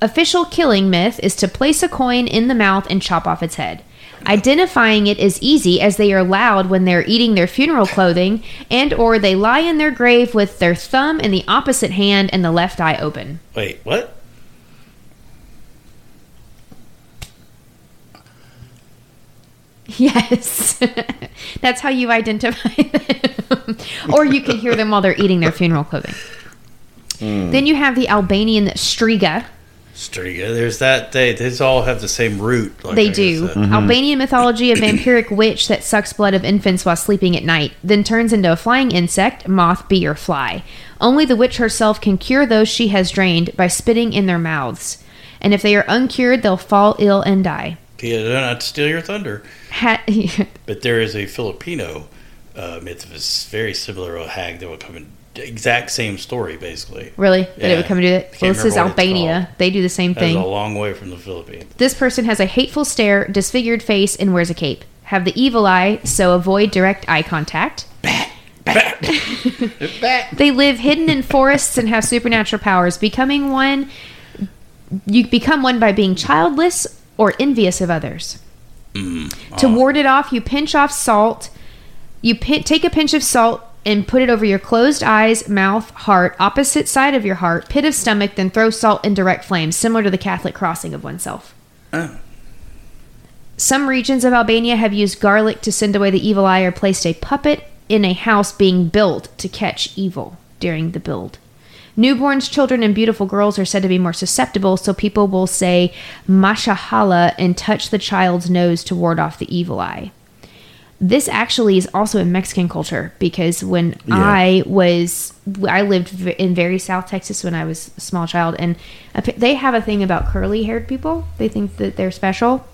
Official killing myth is to place a coin in the mouth and chop off its head. Identifying it is easy as they are loud when they're eating their funeral clothing and or they lie in their grave with their thumb in the opposite hand and the left eye open. Wait, what? Yes. [laughs] That's how you identify [laughs] them. or you can hear them while they're eating their funeral clothing. Hmm. Then you have the Albanian Striga. Striga. There's that. They these all have the same root. Like They I do. said. Albanian mythology, a vampiric [clears throat] witch that sucks blood of infants while sleeping at night, then turns into a flying insect, moth, bee, or fly. Only the witch herself can cure those she has drained by spitting in their mouths. And if they are uncured, they'll fall ill and die. Yeah, they're not to steal your thunder. Ha- [laughs] But there is a Filipino uh, myth of a s- very similar hag that will come in the exact same story, basically. really? That it would come and do that? Can't Well, this is remember what it's Albania. They do the same thing. a long way from the Philippines. This person has a hateful stare, disfigured face, and wears a cape. Have the evil eye, so avoid direct eye contact. Bat. [laughs] They live hidden in forests and have supernatural powers. Becoming one, you become one by being childless or envious of others. Mm, to uh. ward it off, you pinch off salt. You pin- take a pinch of salt and put it over your closed eyes, mouth, heart, opposite side of your heart, pit of stomach, then throw salt in direct flames, similar to the Catholic crossing of oneself. Oh. Some regions of Albania have used garlic to send away the evil eye or placed a puppet in a house being built to catch evil during the build. Newborns, children, and beautiful girls are said to be more susceptible, so people will say mashahala and touch the child's nose to ward off the evil eye. This actually is also in Mexican culture because when Yeah. I was, I lived in very South Texas when I was a small child, and they have a thing about curly haired people. They think that they're special.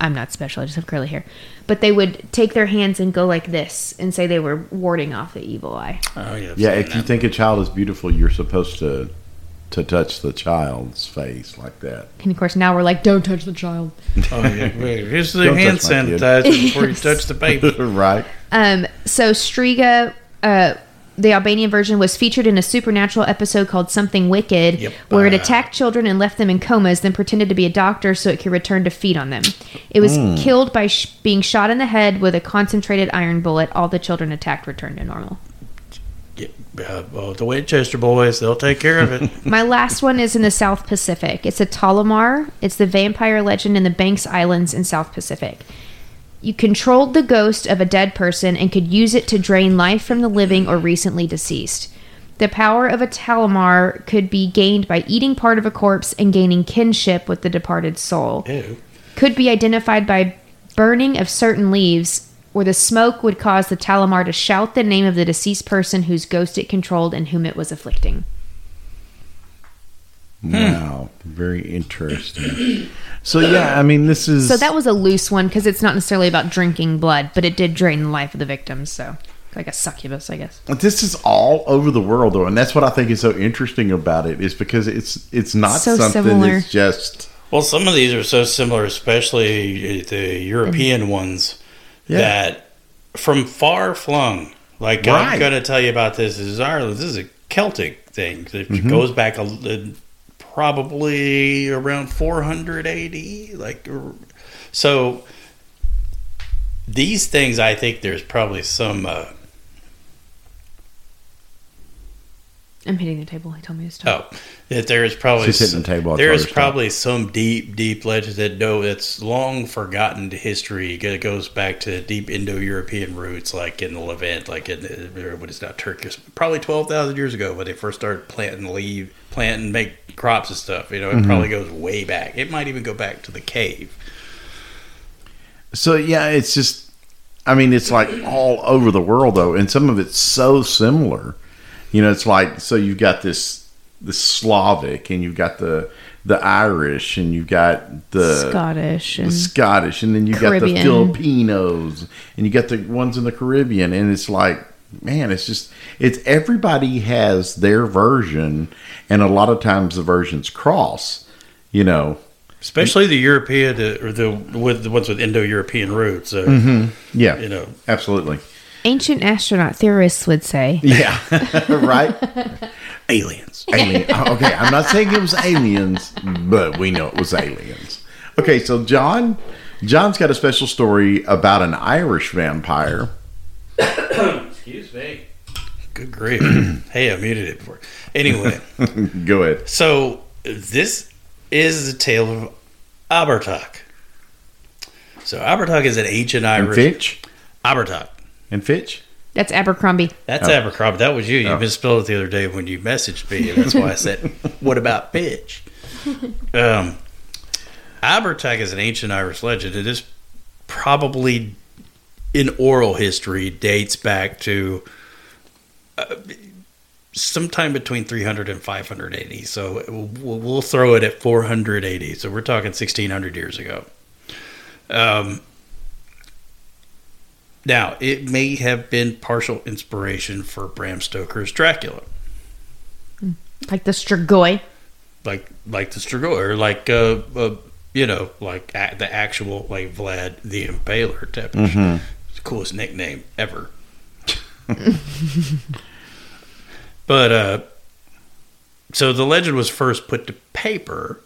I'm not special, I just have curly hair. But they would take their hands and go like this and say they were warding off the evil eye. Oh yeah. Yeah, seen if you think a child is beautiful, you're supposed to to touch the child's face like that. And of course, now we're like, don't touch the child. Oh yeah. Wait, here's the Don't hand touch my kid. sanitizer [laughs] before you Yes. touch the baby. [laughs] right? Um, so Striga, uh, the Albanian version, was featured in a supernatural episode called Something Wicked, Yep. where it attacked children and left them in comas, then pretended to be a doctor so it could return to feed on them. It was killed by sh- being shot in the head with a concentrated iron bullet. All the children attacked returned to normal. Yeah, uh, well, the Winchester boys, they'll take care of it. [laughs] My last one is in the South Pacific. It's a Talamaur. It's the vampire legend in the Banks Islands in South Pacific. You controlled the ghost of a dead person and could use it to drain life from the living or recently deceased. The power of a Talamaur could be gained by eating part of a corpse and gaining kinship with the departed soul. Ew. Could be identified by burning of certain leaves, where the smoke would cause the Talamaur to shout the name of the deceased person whose ghost it controlled and whom it was afflicting. Hmm. Wow, very interesting. [clears throat] So yeah, I mean, this is So that was a loose one because it's not necessarily about drinking blood, but it did drain the life of the victims. So, like a succubus, I guess. this is all over the world though, and that's what I think is so interesting about it is because it's it's not So something similar. that's just Well, some of these are so similar, especially the European ones, Yeah. that from far flung. Like I'm going to tell you about this. This is Ireland. This is a Celtic thing that Mm-hmm. goes back a, uh, probably around 400 AD. Like, so these things, I think there's probably some. Uh, I'm hitting the table. He told me to stop. Oh, that there is probably hitting the There is her to stop. probably some deep, deep legend that no, it's long forgotten to history. It goes back to deep Indo-European roots, like in the Levant, like in the, what is now Turkish, probably twelve thousand years ago when they first started planting leave, planting, make crops and stuff. You know, it Mm-hmm. probably goes way back. It might even go back to the cave. So yeah, it's just I mean, it's like all over the world though, and some of it's so similar. You know, it's like so you've got this the Slavic and you've got the the Irish and you've got the Scottish the and Scottish and then you got the Filipinos and you got the ones in the Caribbean and it's like man, it's just it's everybody has their version and a lot of times the versions cross, you know. Especially the European or the with the ones with Indo-European roots. Uh, Mm-hmm. Yeah. You know, Absolutely. ancient astronaut theorists would say. Yeah. [laughs] right? [laughs] aliens. [laughs] Alien. oh, Okay, I'm not saying it was aliens, but we know it was aliens. Okay, so John, John's got a special story about an Irish vampire. Excuse me. Good grief. [clears throat] hey, I muted it before. Anyway, [laughs] Go ahead. so this is the tale of Abhartach. So Abhartach is an ancient And Irish. Fitch Abhartach. and Fitch. That's Abercrombie. That's Oh. Abercrombie. That was you. You Oh. misspelled it the other day when you messaged me, and that's why I said, [laughs] "What about bitch?" Um, Abhartach is an ancient Irish legend. It is probably in oral history dates back to uh, sometime between 300 and 500 AD. So we'll, we'll throw it at 480. So we're talking 1600 years ago. Um, now, it may have been partial inspiration for Bram Stoker's Dracula, Like the Strigoi. like like the Strigoi, or like uh, uh you know, like a, the actual like Vlad the Impaler type. of shit. It's the coolest nickname ever. [laughs] but uh, so the legend was first put to paper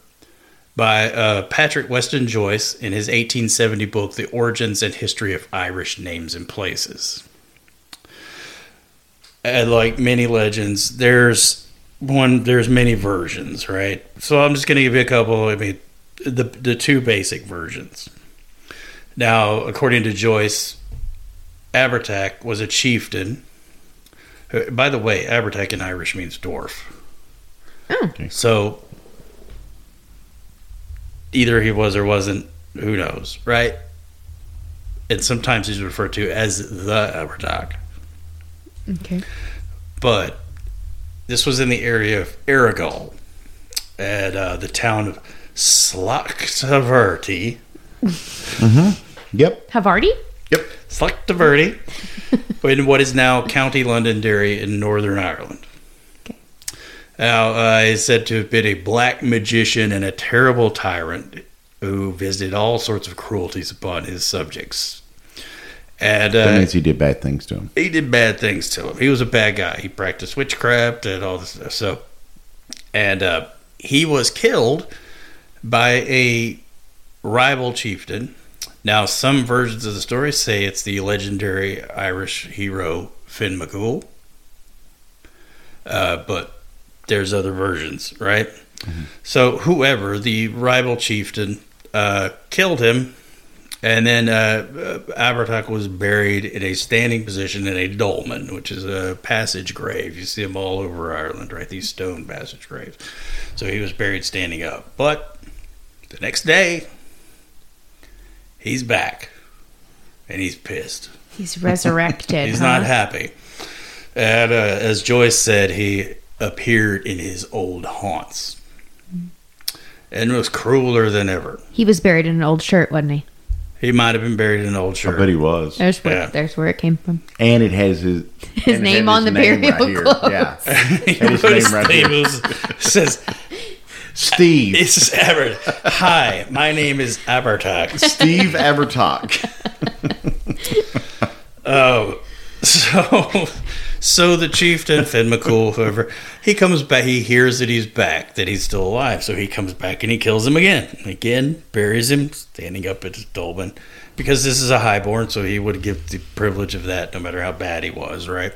by uh, Patrick Weston Joyce in his 1870 book, The Origins and History of Irish Names and Places. And like many legends, there's one, there's many versions, right? So I'm just going to give you a couple. I mean, the the two basic versions. Now, according to Joyce, Abhartach was a chieftain. Uh, By the way, Abhartach in Irish means dwarf. Oh. So either he was or wasn't, who knows, right? And sometimes he's referred to as the Abhartach. Okay. But this was in the area of Errigal at uh, the town of Slaghtaverty. Yep. Havarti? Yep. Slaghtaverty, [laughs] in what is now County Londonderry in Northern Ireland. Now, uh, he's said to have been a black magician and a terrible tyrant who visited all sorts of cruelties upon his subjects. And That uh, means he did bad things to him. he did bad things to him. He was a bad guy. He practiced witchcraft and all this stuff. So, and uh, he was killed by a rival chieftain. Now, some versions of the story say it's the legendary Irish hero Finn McCool, uh, but there's other versions, right? So, whoever the rival chieftain uh, killed him, and then uh, uh, Abhartach was buried in a standing position in a dolmen, which is a passage grave. You see them all over Ireland, right? These stone passage graves. So he was buried standing up. But the next day, he's back, and he's pissed. He's resurrected. [laughs] He's huh? not happy. And uh, as Joyce said, he appeared in his old haunts and was crueler than ever. He was buried in an old shirt, wasn't he? He might have been buried in an old I shirt. bet he was. There's where, Yeah. there's where it came from. And it has his [laughs] His and it name on the name burial here. clothes. Yeah. [laughs] [laughs] He And his name his right here. was- says, Steve. "This is Abbott. Hi, my name is Abhartach. Steve Abertalk. Oh, so so the chieftain Finn McCool, whoever he comes back, he hears that he's back, that he's still alive. So he comes back and he kills him again. Again, buries him standing up at his dolmen because this is a highborn, so he would give the privilege of that, no matter how bad he was, right?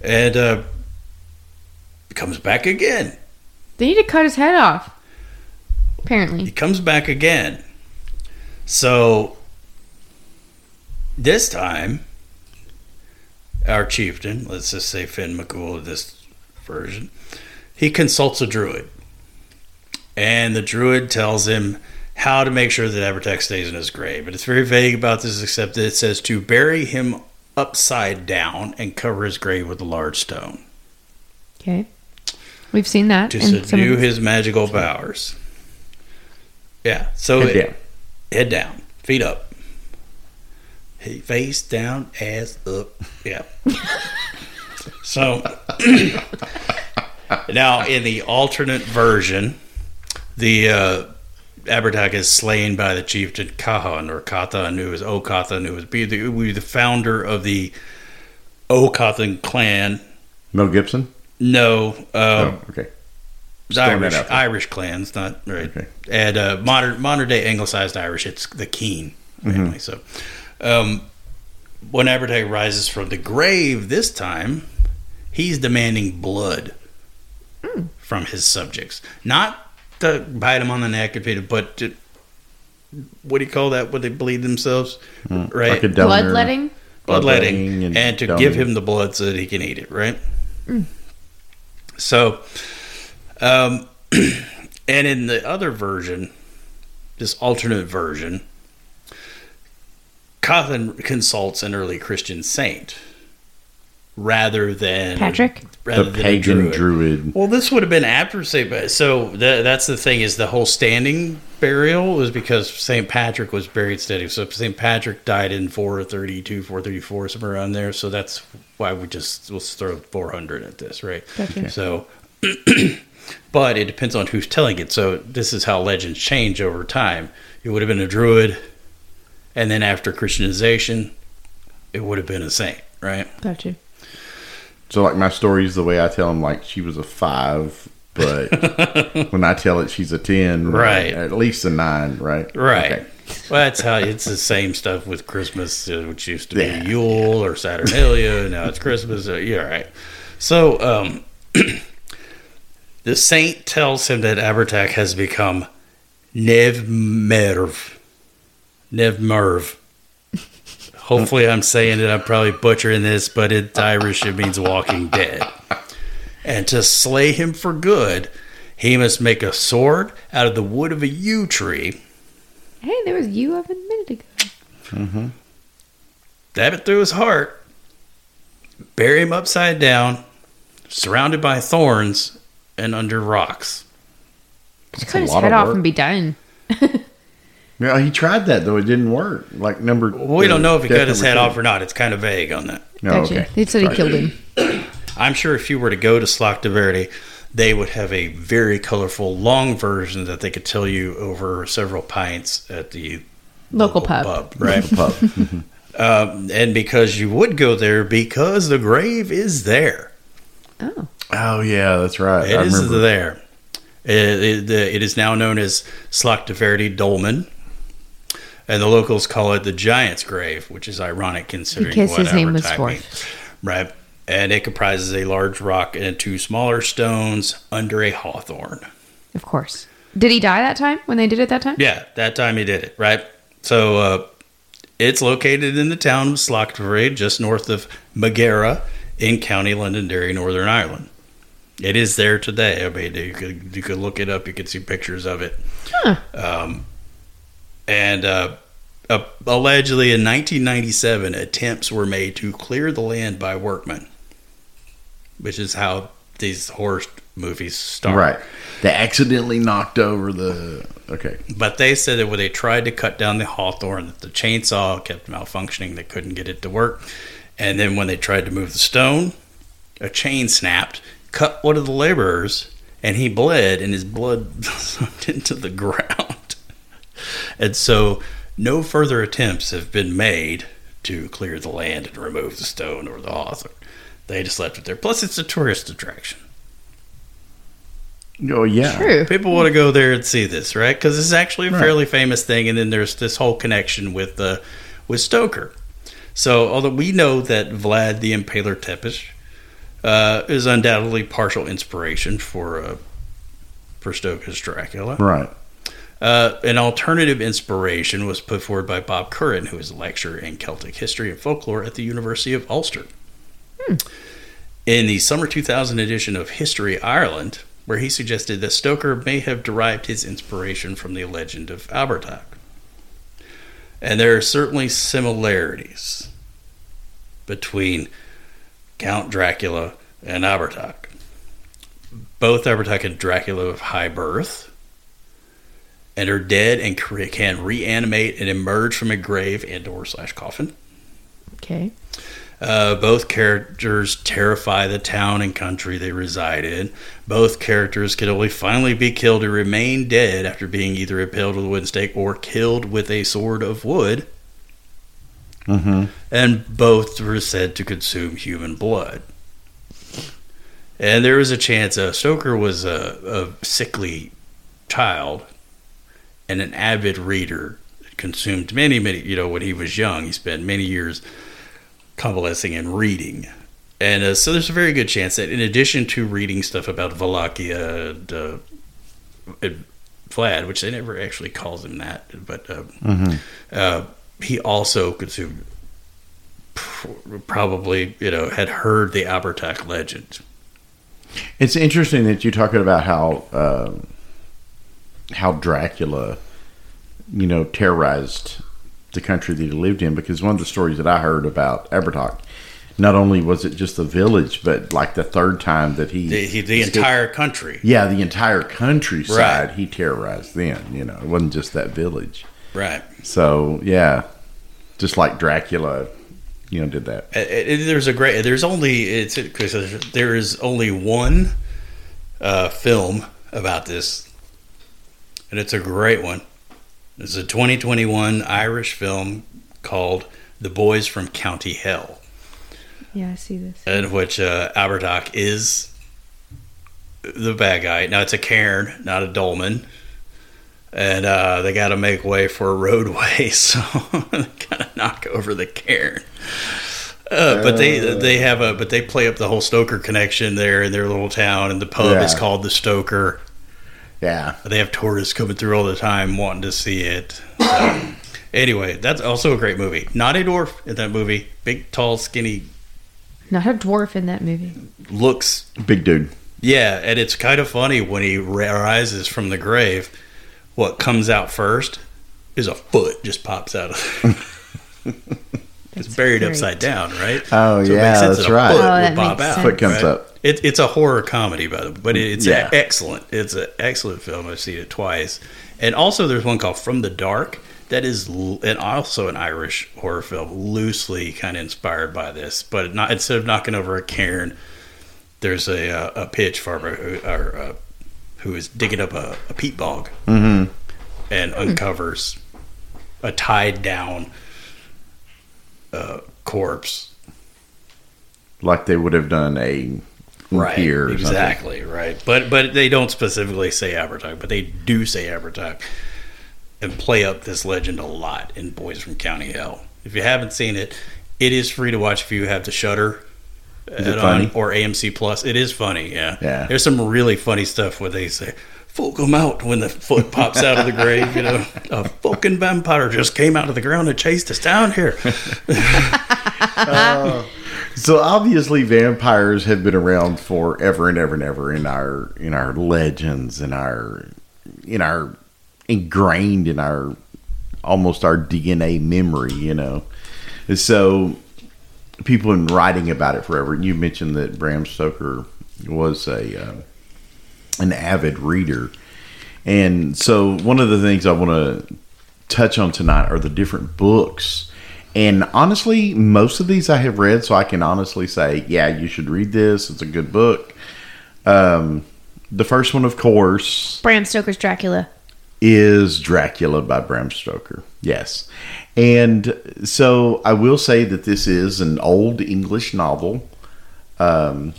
And uh, comes back again. They need to cut his head off. Apparently, he comes back again. So this time, our chieftain, let's just say Finn McCool of this version, he consults a druid. And the druid tells him how to make sure that Abhartach stays in his grave. And it's very vague about this, except that it says to bury him upside down and cover his grave with a large stone Okay. We've seen that. to in subdue the- his magical powers. Yeah, so Head it- down. head down, feet up, Hey, face down, ass up. Yeah. [laughs] so [clears throat] now in the alternate version, the uh, Abhartach is slain by the chieftain Kahan or Kathan, who is Okathan, who was be the, who was the founder of the Okathan clan. Mel Gibson? No, uh, oh, okay. the throwing that Irish. Irish clans, not right. Okay. And uh, modern modern day anglicized Irish, it's the Keen Mm-hmm. family. So, um, when Abhartach rises from the grave this time, he's demanding blood Hmm. from his subjects, not to bite him on the neck and feed him, but to, what do you call that? When they bleed themselves, right? Hmm. Like bloodletting. bloodletting bloodletting and, and to donating. give him the blood so that he can eat it, right? So, um, [clears throat] and in the other version, this alternate version, Cawthon consults an early Christian saint rather than Patrick? rather The than pagan druid. druid. Well, this would have been after St. Pa- So tha that's the thing is the whole standing burial was because St. Patrick was buried standing. So St. Patrick died in 432, 434, somewhere around there. So that's why we just, let's throw 400 at this, right? Gotcha. So, [clears throat] but it depends on who's telling it. So this is how legends change over time. It would have been a druid, and then after Christianization, it would have been a saint, right? Gotcha. So, like my stories, the way I tell them, like she was a five, but [laughs] when I tell it, she's a ten, Right. At least a nine, right? Right. Okay. Well, that's how it's the same stuff with Christmas, uh, which used to be Yeah. Yule or Saturnalia. now it's Christmas. Uh, yeah, right. So, um, [clears throat] the saint tells him that Abhartach has become Nev Merv. Nev Merv. Hopefully, I'm saying it. I'm probably butchering this, but it's Irish. It means walking dead. And to slay him for good, he must make a sword out of the wood of a yew tree, Hey, there was you of a minute ago. stab it through his heart, bury him upside down, surrounded by thorns and under rocks. Just cut his head of off and be done. [laughs] Yeah, he tried that though; it didn't work. Like number, We don't know if he cut his head two. off or not. It's kind of vague on that. No, Gotcha. okay. They said he killed him. [clears throat] I'm sure if you were to go to Slaghtaverty, they would have a very colorful, long version that they could tell you over several pints at the Local pub. right? Pub. [laughs] um, and because you would go there because the grave is there. Oh. oh yeah, that's right. It I is remember. there. It, it, it is now known as Slaghtaverty Dolmen. And the locals call it the Giant's Grave, which is ironic considering Because his name was Forth. Right. And it comprises a large rock and two smaller stones under a hawthorn. Of course. Did he die that time when they did it that time? Yeah, that time he did it, right? So uh, it's located in the town of Sloughtray, just north of Maghera in County Londonderry, Northern Ireland. It is there today. I mean, you could you could look it up. You could see pictures of it. Huh. Um, and uh, uh, allegedly in 1997, attempts were made to clear the land by workmen, which is how these horror movies start. Right. They accidentally knocked over the. Okay. But they said that when they tried to cut down the hawthorn, that the chainsaw kept malfunctioning. They couldn't get it to work. And then when they tried to move the stone, a chain snapped, cut one of the laborers, and he bled, and his blood [laughs] sucked into the ground. And so no further attempts have been made to clear the land and remove the stone or the author. They just left it there. Plus, it's a tourist attraction. Oh yeah. True. People want to go there and see this, right? Because it's actually a Right. fairly famous thing, and then there's this whole connection with uh, with Stoker. So, although we know that Vlad the Impaler Tepes uh, is undoubtedly partial inspiration for uh, for Stoker's Dracula, Right. Uh, an alternative inspiration was put forward by Bob Curran, who is a lecturer in Celtic history and folklore at the University of Ulster. In the summer 2000 edition of History Ireland, where he suggested that Stoker may have derived his inspiration from the legend of Abhartach. And there are certainly similarities between Count Dracula and Abhartach. Both Abhartach and Dracula have high birth and are dead and cre- can reanimate and emerge from a grave and or slash coffin. Okay. Uh, both characters terrify the town and country they reside in. Both characters can only finally be killed and remain dead after being either impaled with a wooden stake or killed with a sword of wood. Mm-hmm. And both were said to consume human blood. And there was a chance uh, Stoker was a, a sickly child and an avid reader. Consumed many, many, you know, when he was young, he spent many years convalescing and reading. And uh, so there's a very good chance that in addition to reading stuff about Wallachia and, uh, and Vlad, which they never actually calls him that, but uh, Mm-hmm. uh, he also consumed, pr- probably, you know, had heard the Abhartach legend. It's interesting that you're talking about how um how Dracula, you know, terrorized the country that he lived in. Because one of the stories that I heard about Abhartach, not only was it just the village, but like the third time that he, The, he, the entire country. yeah, the entire countryside, Right. he terrorized. Then you know, it wasn't just that village. Right. So yeah, just like Dracula, you know, did that. Uh, uh, there's a great. There's only it's because there is only one uh, film about this, and it's a great one. It's a 2021 Irish film called "The Boys from County Hell," Yeah, I see this. in which uh, Abhartach is the bad guy. Now it's a cairn, not a dolmen. And uh, they got to make way for a roadway, [laughs] so they got to knock over the cairn. Uh, but they they have a but they play up the whole Stoker connection there in their little town, and the pub is called the Stoker. Yeah, They have tourists coming through all the time wanting to see it. So, [coughs] Anyway, that's also a great movie. Not a dwarf in that movie. Big, tall, skinny, Not a dwarf in that movie. looks Big dude. Yeah, and it's kind of funny when he rises from the grave. What comes out first is a foot just pops out of. [laughs] it's buried great. upside down, right? Oh, it yeah, makes sense that's a right. Foot Oh, would that pop makes out. sense. Foot comes right? up. It, it's a horror comedy, by the way, but it's Yeah. excellent. It's an excellent film. I've seen it twice, and also there's one called From the Dark that is, and also an Irish horror film, loosely kind of inspired by this, but not instead of knocking over a cairn, there's a uh, a pitch farmer who, or, uh, who is digging up a, a peat bog Mm-hmm. and uncovers a tied down uh, corpse. Like they would have done a pier or something. exactly right. But but they don't specifically say Abhartach, but they do say Abhartach and play up this legend a lot in Boys from County Hell. If you haven't seen it, it is free to watch if you have the Shutter. Uh, it add-on funny? or AMC Plus? It is funny. Yeah, Yeah. There's some really funny stuff where they say, "Folk come out" when the foot pops out of the grave. You know, a fucking vampire just came out of the ground and chased us down here. [laughs] [laughs] Oh. So obviously, vampires have been around forever and ever and ever in our in our legends in our in our ingrained in our almost our DNA memory. You know, so people have been writing about it forever. And you mentioned that Bram Stoker was a um, an avid reader, and so one of the things I want to touch on tonight are the different books. And honestly, most of these I have read, so I can honestly say, yeah, you should read this. It's a good book. Um, the first one, of course, Bram Stoker's Dracula. is Dracula by Bram Stoker. Yes. And so I will say that this is an old English novel. Um,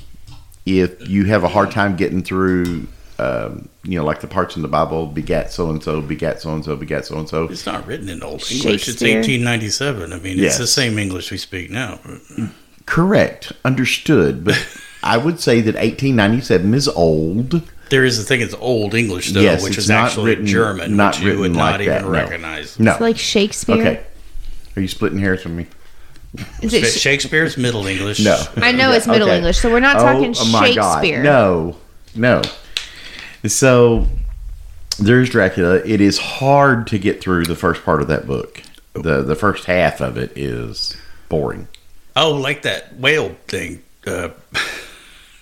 if you have a hard time getting through, um, you know, like the parts in the Bible, begat so and so, begat so and so, begat so and so. It's not written in Old English. It's 1897. I mean, Yes. it's the same English we speak now. Correct. Understood. But [laughs] I would say that 1897 is old. There is a thing. It's Old English though, Yes, which is not actually written- German, not which you would written not like even that, no. recognize. No. It's like Shakespeare. Okay. Are you splitting hairs with me? Is it Shakespeare's Middle English. No. I know it's Middle Okay. English, so we're not Oh, talking oh my God. Shakespeare. No, no. So there's Dracula. It is hard to get through the first part of that book. the The first half of it is boring. Oh, like that whale thing. Uh,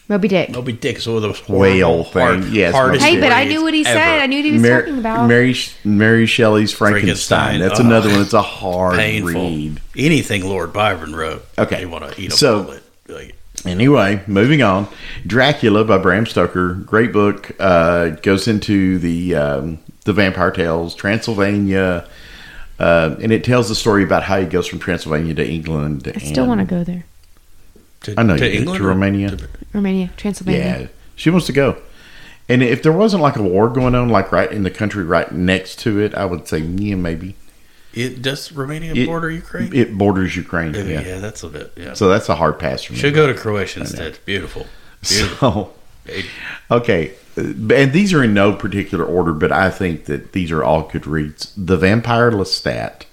Moby Dick. Moby Dick's one of those Whale horrible, thing. Yes, hardest Hey, but I knew what he said. I knew what he was Mar- talking about. Mary Mary Shelley's Frankenstein. Frankenstein. That's Oh. another one. It's a hard painful. read. Anything Lord Byron wrote. Okay. you want to eat a So- bullet. Like, Anyway, moving on. Dracula by Bram Stoker. Great book. Uh, goes into the um, the vampire tales, Transylvania, uh, and it tells the story about how he goes from Transylvania to England. I still want to go there. to, I know to you do. England to or- Romania. to- Romania, Transylvania. Yeah, she wants to go. And if there wasn't like a war going on, like right in the country right next to it, I would say yeah, maybe it does Romania It- border Ukraine? it borders Ukraine. yeah. Yeah, that's a bit. Yeah, so that's a hard pass for me. should go to Croatia instead. Beautiful. Beautiful. So, okay, uh, and these are in no particular order, but I think that these are all good reads. The Vampire Lestat,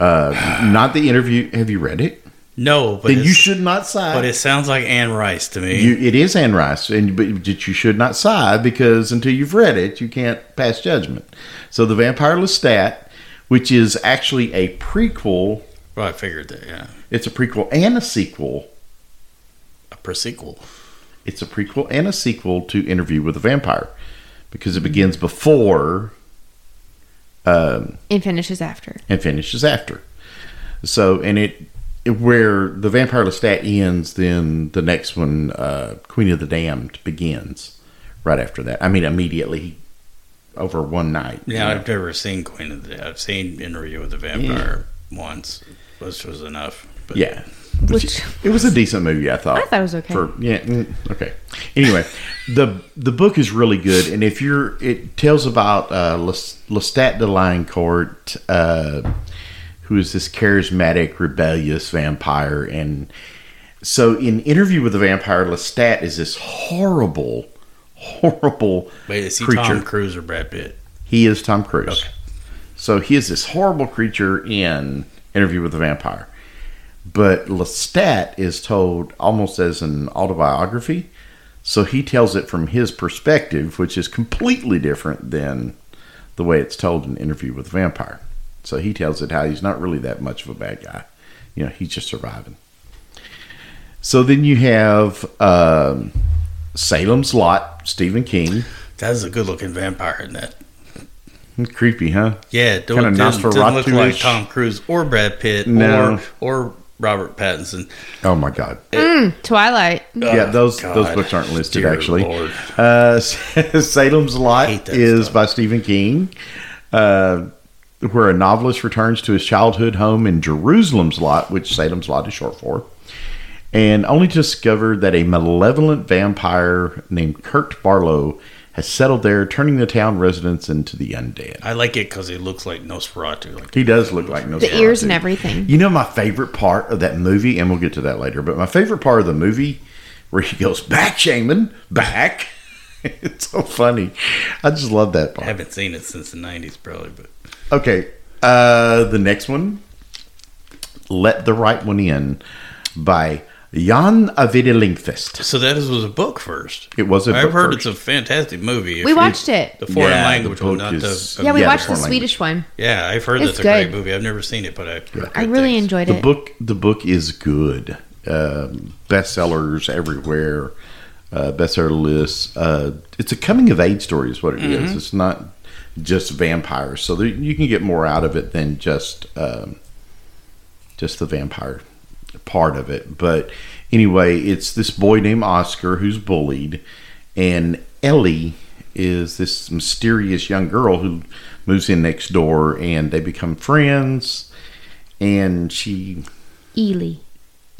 uh, [sighs] not the interview. Have you read it? No, but then you should not side. But it sounds like Anne Rice to me. You, it is Anne Rice, and but you should not side because until you've read it, you can't pass judgment. So, the Vampire Lestat, which is actually a prequel, well, I figured that. Yeah, it's a prequel and a sequel. a prequel. It's a prequel and a sequel to Interview with a Vampire because it begins before um, And finishes after. and finishes after. So, and it, it where the Vampire Lestat ends, then the next one, uh, Queen of the Damned, begins right after that. I mean, immediately over one night. Yeah, I've never seen Queen of the. I've seen Interview with the Vampire once, which was enough. But yeah. Which It was a decent movie, I thought. I thought it was okay. For yeah, mm, okay. Anyway, the the book is really good, and if you're, it tells about uh, Lestat de Lioncourt, uh, who is this charismatic, rebellious vampire, and so in Interview with the Vampire, Lestat is this horrible, horrible Wait, is he creature. Tom Cruise or Brad Pitt? He is Tom Cruise. Okay. So he is this horrible creature in Interview with the Vampire. But Lestat is told almost as an autobiography. So he tells it from his perspective, which is completely different than the way it's told in Interview with the Vampire. So he tells it how he's not really that much of a bad guy. You know, he's just surviving. So then you have um, Salem's Lot, Stephen King. That's a good looking vampire in that. Creepy, huh? Yeah, don't, Kinda doesn't, doesn't look like Tom Cruise or Brad Pitt No. or or Robert Pattinson. Oh my God. Twilight. yeah, Oh, those God. those books aren't listed Dear actually. Uh, [laughs] Salem's Lot is stuff. by Stephen King, uh, where a novelist returns to his childhood home in Jerusalem's Lot, which Salem's Lot is short for, and only to discover that a malevolent vampire named Kurt Barlow has settled there, turning the town residents into the undead. I like it because he looks like Nosferatu. Like He does look like Nosferatu. The ears and everything. You know my favorite part of that movie, and we'll get to that later. But my favorite part of the movie, where he goes back, Shaman, back. [laughs] it's so funny. I just love that part. I haven't seen it since the '90s, probably. But Okay, uh, the next one, "Let the Right One In" by Jan Ajvide Lindqvist. so that is, was a book first. It was a I've book heard first. it's a fantastic movie. If We you- watched it. The foreign Yeah, the language one, not is- the. Yeah, we Yeah, watched the foreign Swedish one. Yeah, I've heard It's that's a good. great movie. I've never seen it, but I've heard I really things. enjoyed The it. book, the book is good. Um, bestsellers everywhere, uh, bestseller lists. Uh, it's a coming of age story, is what it is. Mm-hmm. It's not just vampires, so there, you can get more out of it than just um, just the vampire part of it. But anyway, it's this boy named Oscar who's bullied, and Ellie is this mysterious young girl who moves in next door, and they become friends. And she Ely.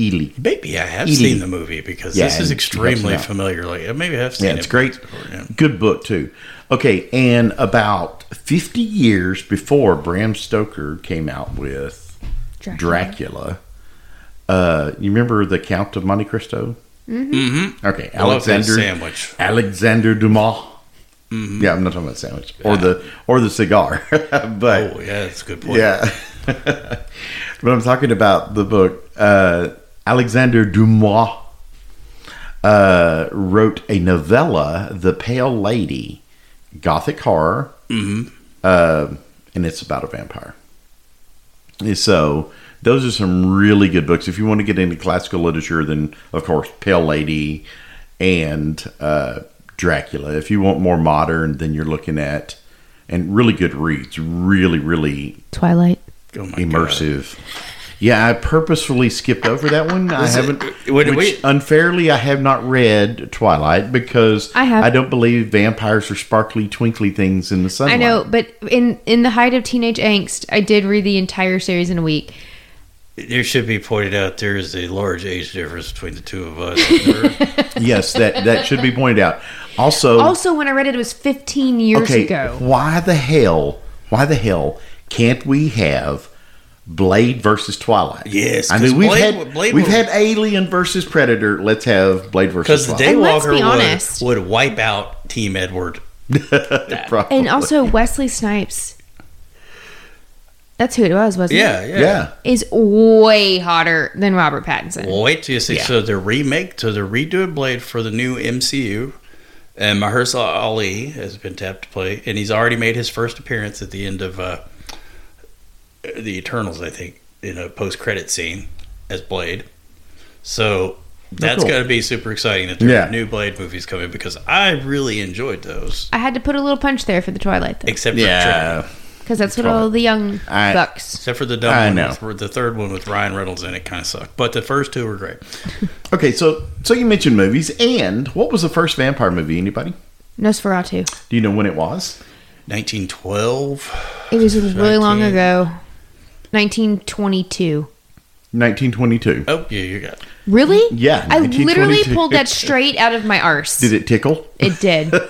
Ely. Maybe I have Edie. seen the movie because Yeah, this is and she helps extremely him familiar. Like maybe I've seen Yeah, it. it's great. before, yeah. Good book too. Okay, and about fifty years before Bram Stoker came out with Dracula. Dracula, uh, you remember the Count of Monte Cristo? Mm-hmm. Okay, love that Alexander sandwich. Alexander Dumas. Yeah, I'm not talking about sandwich or the or the cigar, [laughs] but Oh yeah, that's a good point. yeah. [laughs] but I'm talking about the book. Uh, Alexander Dumas uh, wrote a novella, The Pale Lady, gothic horror, Mhm. uh, and it's about a vampire. So those are some really good books. If you want to get into classical literature, then of course Pale Lady and uh, Dracula. If you want more modern, then you're looking at and really good reads. Really, really Twilight. Oh my immersive. Yeah, I purposefully skipped over that one. I Was it- haven't. wait, which wait. unfairly, I have not read Twilight because I have. I don't believe vampires are sparkly, twinkly things in the sunlight. I know, but in in the height of teenage angst, I did read the entire series in a week. God. There should be pointed out there is a large age difference between the two of us. [laughs] Yes, that that should be pointed out. Also, Also, when I read it, it was 15 years okay, ago. why the hell? Why the hell can't we have Blade versus Twilight? Yes, I mean we've Blade- had Blade we've was- had Alien versus Predator. Let's have Blade versus Because the Twilight. And let's Daywalker be would, honest. would wipe out Team Edward. [laughs] And also, Wesley Snipes. That's who it was, wasn't Yeah, it? yeah. yeah. Is way hotter than Robert Pattinson. Well, wait till you see. Yeah. So the remake, so they're redoing Blade for the new MCU, and Mahershala Ali has been tapped to play, and he's already made his first appearance at the end of uh, the Eternals, I think, in a post-credit scene as Blade. So that's cool. got to be super exciting that there Yeah. are new Blade movies coming because I really enjoyed those, I had to put a little punch there for the Twilight, though. except for Yeah. Because that's what all the young I- bucks. except for the dumb I one. know. With, the third one with Ryan Reynolds in it kind of sucked, but the first two were great. [laughs] Okay, so so you mentioned movies, and what was the first vampire movie? Anybody? Nosferatu. Do you know when it was? 1912. It was really long ago. 1922. 1922. Oh yeah, you got. It. Really? Yeah, I literally 1922. pulled that [laughs] straight out of my arse. Did it tickle? It did. [laughs]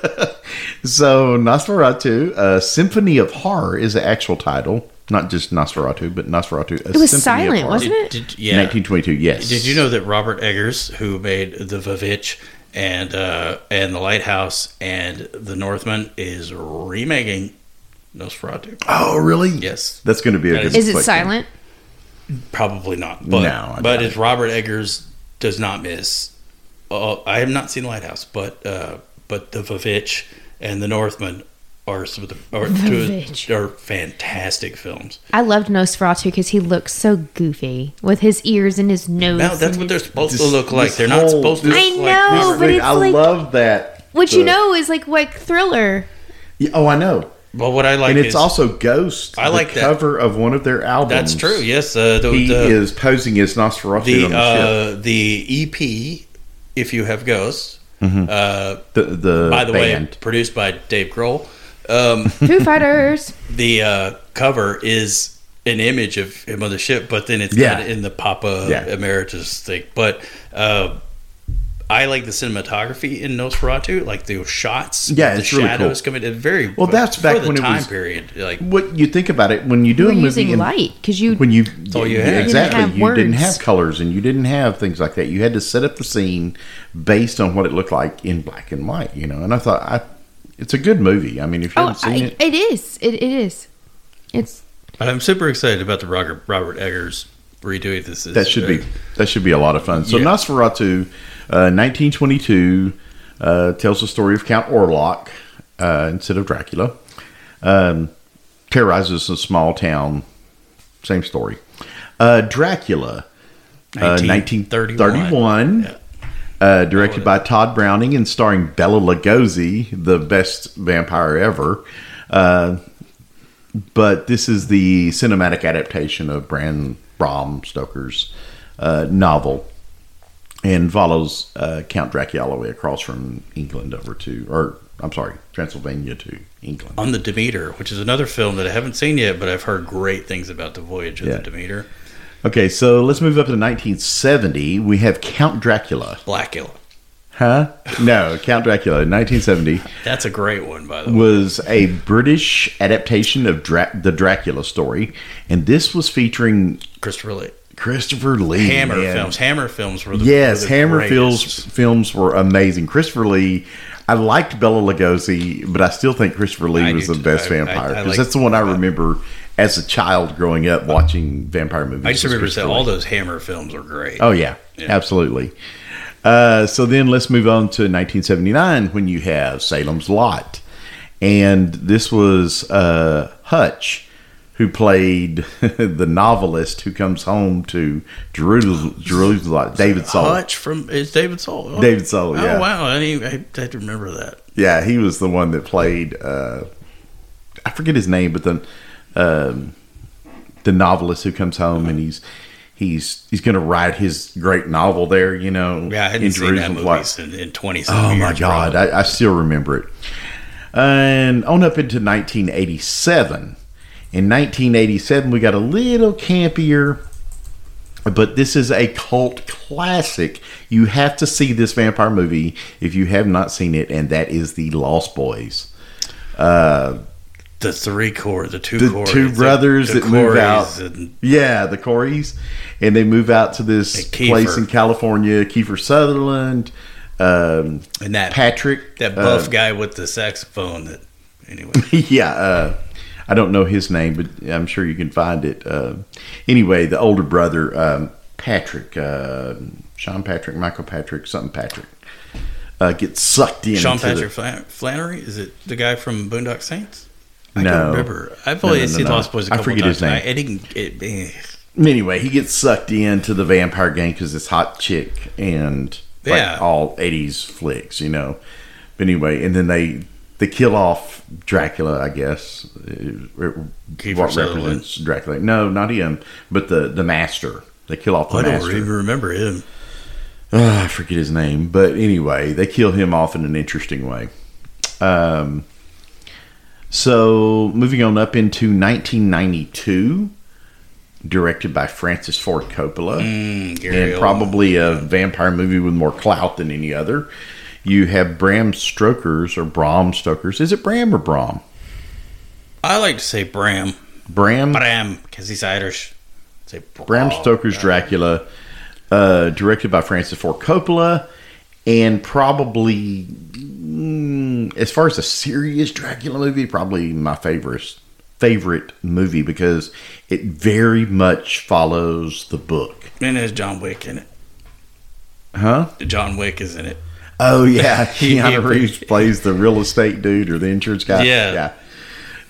So Nosferatu, a Symphony of Horror is the actual title, not just Nosferatu, but Nosferatu. A It was Symphony of silent, Horror. wasn't it? Did, yeah. 1922. Yes. Did you know that Robert Eggers, who made The Vavitch and uh, and The Lighthouse and The Northman, is remaking Nosferatu. Oh, really? Yes. That's going to be a That good. Is it flick. silent? Probably not. But, No, but doubt it's. Robert Eggers does not miss. Uh, I have not seen Lighthouse, but uh, but the Vavitch and the Northman are some of the are, two, are fantastic films. I loved Nosferatu because he looks so goofy with his ears and his nose. Now that's what they're his- supposed to look like. They're not supposed to. this- I know, Like but it's I like- love that. Which you know is like like thriller. Yeah, oh, I know. But what I like and it's is also Ghost. I the like that. cover of one of their albums. that's true. Yes, uh, the He the, is posing as Nosferatu the on the ship. uh, the EP. If you have ghosts, Mm-hmm. uh, The, the by the band. way, produced by Dave Grohl. Um, [laughs] Foo Fighters. the uh, cover is an image of him on the ship, but then it's Yeah. not in the Papa Yeah. Emeritus thing. But uh, I like the cinematography in Nosferatu, like the shots. Yeah, the it's really shadows cool. coming. It's very Well, that's back the when it time was- period. Like What you think about it when you do You a movie using and- light because you. when you all you yeah, had. You didn't exactly have you didn't have colors and you didn't have things like that you had to set up the scene based on what it looked like in black and white you know and i thought I, it's a good movie i mean if you oh, haven't seen I, it it is. It, it is. It's But I'm super excited about the Robert, Robert Eggers redoing this. that should be that should be a lot of fun so Yeah. nosferatu uh, 1922 uh, tells the story of count orlok uh, instead of dracula um, terrorizes a small town same story uh, dracula uh, 1931 Yeah. uh, directed Oh, by Tod Browning and starring Bela Lugosi, the best vampire ever. Uh, but this is the cinematic adaptation of Bram Bram Stoker's uh, novel and follows uh, Count Dracula all the way across from England over to, or I'm sorry, Transylvania to England. On the Demeter, which is another film that I haven't seen yet, but I've heard great things about the voyage of Yeah. the Demeter. Okay, so let's move up to 1970. We have Count Dracula. Blackula. Huh? No, Count Dracula, 1970. That's a great one, by the way. was a British adaptation of Dra- the Dracula story, and this was featuring Christopher Lee. Christopher Lee. Hammer man. films. Hammer films were the Yes, were the Hammer greatest. films films were amazing. Christopher Lee. I liked Bela Lugosi, but I still think Christopher Lee I was the too. best I- vampire because that's the one I remember as a child growing up watching vampire movies. I just remember Christopher all those Hammer films are great. Oh yeah, Yeah. absolutely. Uh, so then let's move on to 1979 when you have Salem's Lot, and this was uh, Hutch, who played [laughs] the novelist who comes home to Jerusalem. Jerusalem David Soul. Hutch from is David Soul. Oh. David Soul, yeah. Oh wow, I didn't I had to remember that. Yeah, he was the one that played. Uh, I forget his name, but the um, the novelist who comes home and he's he's he's going to write his great novel there. You know, Yeah, I hadn't seen that movie Like- in, in twenty. Oh my god, I, I still remember it. And on up into 1987. In 1987, we got a little campier, but this is a cult classic. You have to see this vampire movie if you have not seen it, and that is The Lost Boys. the three core, the two The core, two brothers that move out. and Yeah, the Coreys, and they move out to this place in California. Kiefer Sutherland, um, and that Patrick, that buff uh, guy with the saxophone. That anyway, [laughs] yeah, uh, I don't know his name, but I'm sure you can find it. Uh, anyway, the older brother, um, Patrick, uh, Sean Patrick, Michael Patrick, something Patrick, uh, gets sucked in. Sean into the- Patrick Flanery is it the guy from Boondock Saints? I No. can't remember. I've only no, no, seen. Lost Boys a I couple forget times. his name. I, I didn't. It, eh. anyway, he gets sucked into the vampire gang because this hot chick and like Yeah. all '80s flicks, you know. But anyway, and then they they kill off Dracula, I guess. Kiefer what Sutherland. represents Dracula? No, not him, but the the master. They kill off the I don't master. even remember him. Uh, I forget his name, but anyway, they kill him off in an interesting way. Um, so moving on up into 1992, directed by Francis Ford Coppola, Mm, and probably a vampire movie with more clout than any other. You have Bram Stoker's or Bram Stoker's. Is it Bram or Bram? I like to say Bram. Bram. Bram, because he's Irish. Say Bram Stoker's Dracula, uh, directed by Francis Ford Coppola, and probably, mm, as far as a serious Dracula movie, probably my favorite favorite movie because it very much follows the book. And there's John Wick in it. Huh? John Wick is in it. Oh yeah, [laughs] He- Keanu Reeves [laughs] plays the real estate dude or the insurance guy. Yeah. yeah.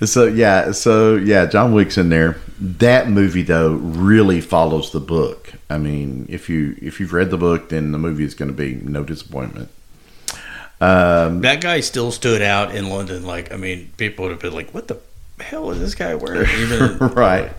So yeah, so yeah, John Wick's in there. That movie though really follows the book. I mean, if you if you've read the book, then the movie is going to be no disappointment. Um, That guy still stood out in London. Like, I mean, people would have been like, "What the hell is this guy wearing?" [laughs] Even right.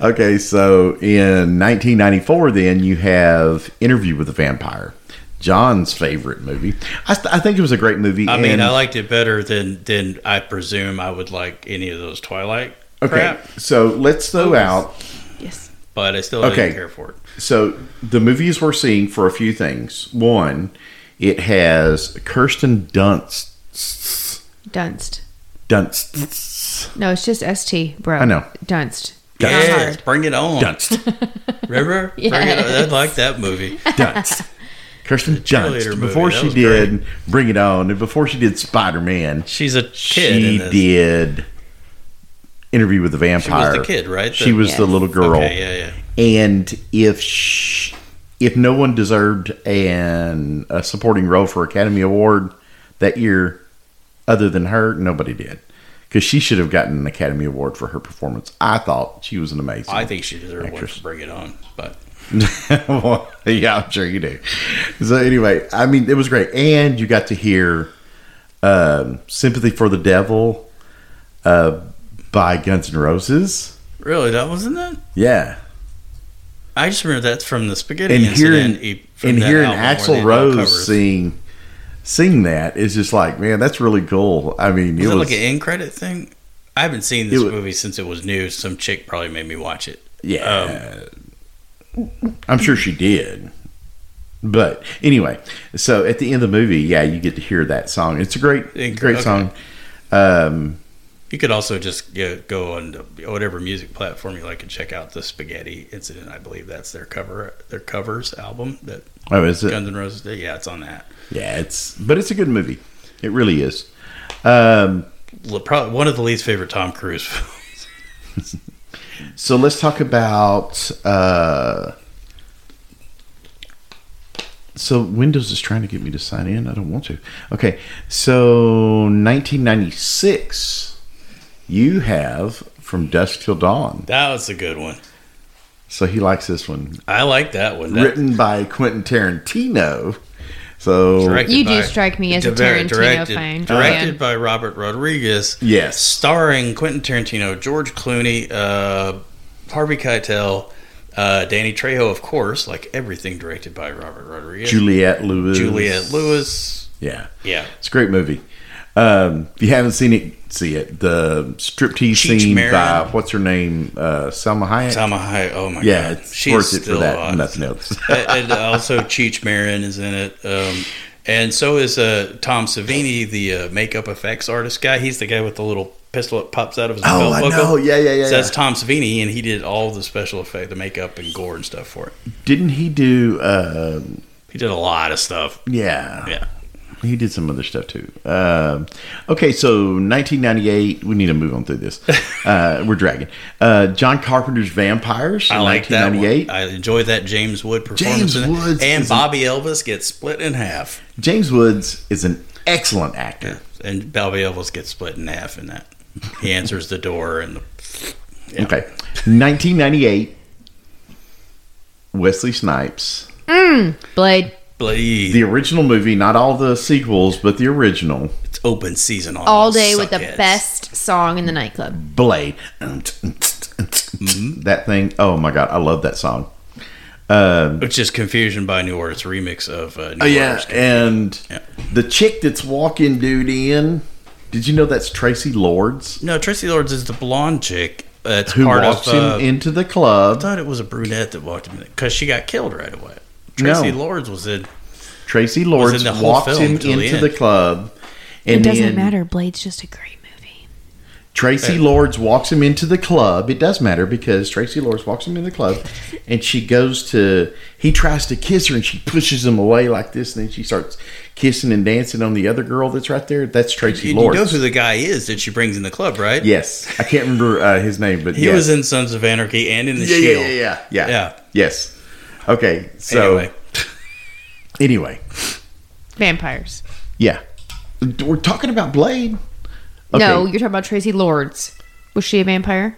Okay, so in 1994, then you have Interview with the Vampire, John's favorite movie. I, th- I think it was a great movie. I mean, I liked it better than than I presume I would like any of those Twilight Okay, crap. so let's throw out. Yes. But I still Okay. didn't care for it. So the movies we're seeing for a few things. One, it has Kirsten Dunst. Dunst. Dunst. No, it's just ST, bro. I know. Dunst. Dunst. Yes, bring it on. Dunst. [laughs] Remember? Bring it on. I like that movie. Dunst. Kirsten cheerleader Dunst. Before that she was did Bring It On, and before she did Spider Man, She's a kid. she in this. did Interview with the Vampire. She was Vampire. the kid, right? She The- was the little girl. Okay, yeah, yeah. And if sh if no one deserved an a supporting role for Academy Award that year, other than her, nobody did, because she should have gotten an Academy Award for her performance. I thought she was an amazing. I think she deserved one Actress. for Bring It On, but [laughs] well, yeah, I'm sure you do. So anyway, I mean, it was great, and you got to hear um, "Sympathy for the Devil" uh, by Guns N' Roses. really, that wasn't that. Yeah, I just remember that's from the Spaghetti and Incident. hearing and hearing Axl they did all Rose sing sing that is just like, man, that's really cool. I mean, Was it it was like an end credit thing? I haven't seen this It wa- movie since it was new. Some chick probably made me watch it. yeah. I'm sure she did. But anyway, so at the end of the movie, yeah, you get to hear that song. It's a great, great okay. song. Um, You could also just go on whatever music platform you like and check out the Spaghetti Incident. I believe that's their cover, their covers album that oh, is it? Guns N' Roses did. Yeah, it's on that. Yeah, it's but it's a good movie. It really is. Um, Probably one of the least favorite Tom Cruise films. [laughs] so let's talk about. Uh, so Windows is trying to get me to sign in. I don't want to. Okay, so 1996, you have from dusk till dawn. That was a good one. So he likes this one, I like that one. That, written by Quentin Tarantino. So directed You do by- strike me as a Tarantino directed, fan. Directed fan. by Robert Rodriguez. yes, starring Quentin Tarantino, George Clooney, uh, Harvey Keitel, uh, Danny Trejo, of course, like everything directed by Robert Rodriguez. Juliette Lewis. Juliette Lewis. Yeah. Yeah. It's a great movie. Um, if you haven't seen it, see it. The striptease Cheech scene Marin. by what's her name, uh, Selma Hayek. Salma Hayek. Oh my yeah, god, it's worth it for still that. on. Nothing else. [laughs] and, and also Cheech Marin is in it. Um, and so is uh, Tom Savini, the uh, makeup effects artist guy. He's the guy with the little pistol that pops out of his oh, belt I buckle. know. Yeah, yeah, yeah. So that's yeah. Tom Savini, and he did all the special effect, the makeup and gore and stuff for it. Didn't he do? Uh, He did a lot of stuff. yeah, Yeah. He did some other stuff too. Um, okay, so 1998. We need to move on through this. [laughs] Uh, we're dragging. Uh, John Carpenter's Vampires. I in like that one. 1998. I enjoyed that James Wood performance. James. Woods and is a- Bobby Elvis gets split in half. James Woods is an excellent actor. And Bobby Elvis gets split in half in that. He answers the door and the Yeah. Okay, 1998. Wesley Snipes. Blade. Blade. The original movie, not all the sequels, but the original. it's open season on All day with the Suckheads. best song in the nightclub. Blade. That thing. Oh my god, I love that song. Um, Which is Confusion by New Order. It's a remix of uh, New oh yeah, Order's and Yeah. the chick that's walking dude in. Did you know that's Traci Lords No, Traci Lords is the blonde chick. That's who part walks of. Uh, into the club. I thought it was a brunette that walked him because she got killed right away. Tracy No. Lords was in. Traci Lords in the walks him till the into the club. And it doesn't then matter. Blade's just a great movie. Tracy Hey. Lords walks him into the club. It does matter because Traci Lords walks him into the club, and she goes to. He tries to kiss her, and she pushes him away like this, and then she starts kissing and dancing on the other girl that's right there. That's Tracy You, you Lords. know who the guy is that she brings in the club, right? yes, I can't remember uh, his name, but He yes. was in Sons of Anarchy and in The yeah, yeah, Shield. yeah, yeah, yeah, Yeah. Yes. Okay. So Anyway, [laughs] anyway, Vampires. yeah, we're talking about Blade. No, you're talking about Traci Lords. Was she a vampire?